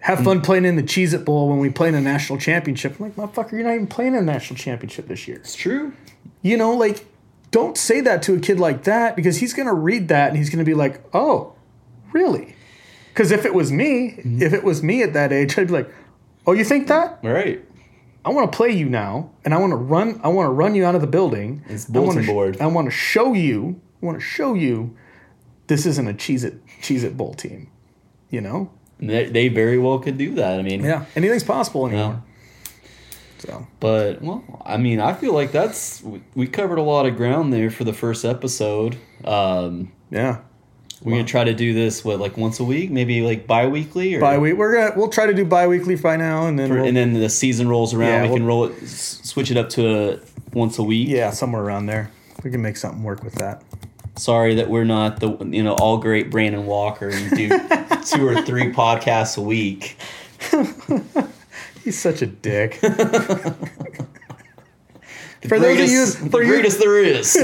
Have fun playing in the Cheez It Bowl when we play in a national championship. I'm like, motherfucker, you're not even playing in a national championship this year. It's true. You know, like, don't say that to a kid like that because he's going to read that and he's going to be like, oh, really? Because if it was me, Mm-hmm. if it was me at that age, I'd be like, oh, you think that? All right. I want to play you now, and I want to run. I want to run you out of the building. It's I bulletin sh- board. I want to show you. I want to show you. This isn't a Cheez It Cheez It Bowl team. You know. They, they very well could do that. I mean, Yeah. Anything's possible anymore. So But well, I mean, I feel like that's we- we covered a lot of ground there for the first episode. Um, yeah. we're gonna try to do this what like once a week, maybe like bi-weekly or Bi week. We're gonna. We'll try to do bi-weekly by now, and then. or- we'll, and then the season rolls around. Yeah, we we'll- can roll it, switch it up to a once a week. yeah, somewhere around there. We can make something work with that. Sorry that we're not the you know all great Brandon Walker and do two or three podcasts a week. He's such a dick. For those of you- for the you- greatest there is.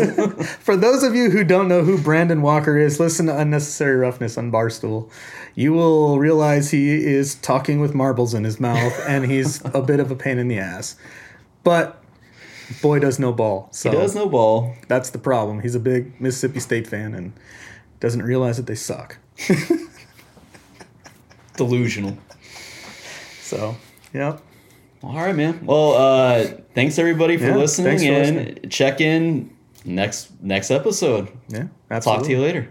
For those of you who don't know who Brandon Walker is, listen to Unnecessary Roughness on Barstool. You will realize he is talking with marbles in his mouth and he's a bit of a pain in the ass. But boy does no ball. So he does no ball. that's the problem. He's a big Mississippi State fan and doesn't realize that they suck. Delusional. So, yeah. All right, man. Well, uh, thanks everybody for Yeah, listening, for and listening. check in next next episode. Yeah. absolutely. Talk to you later.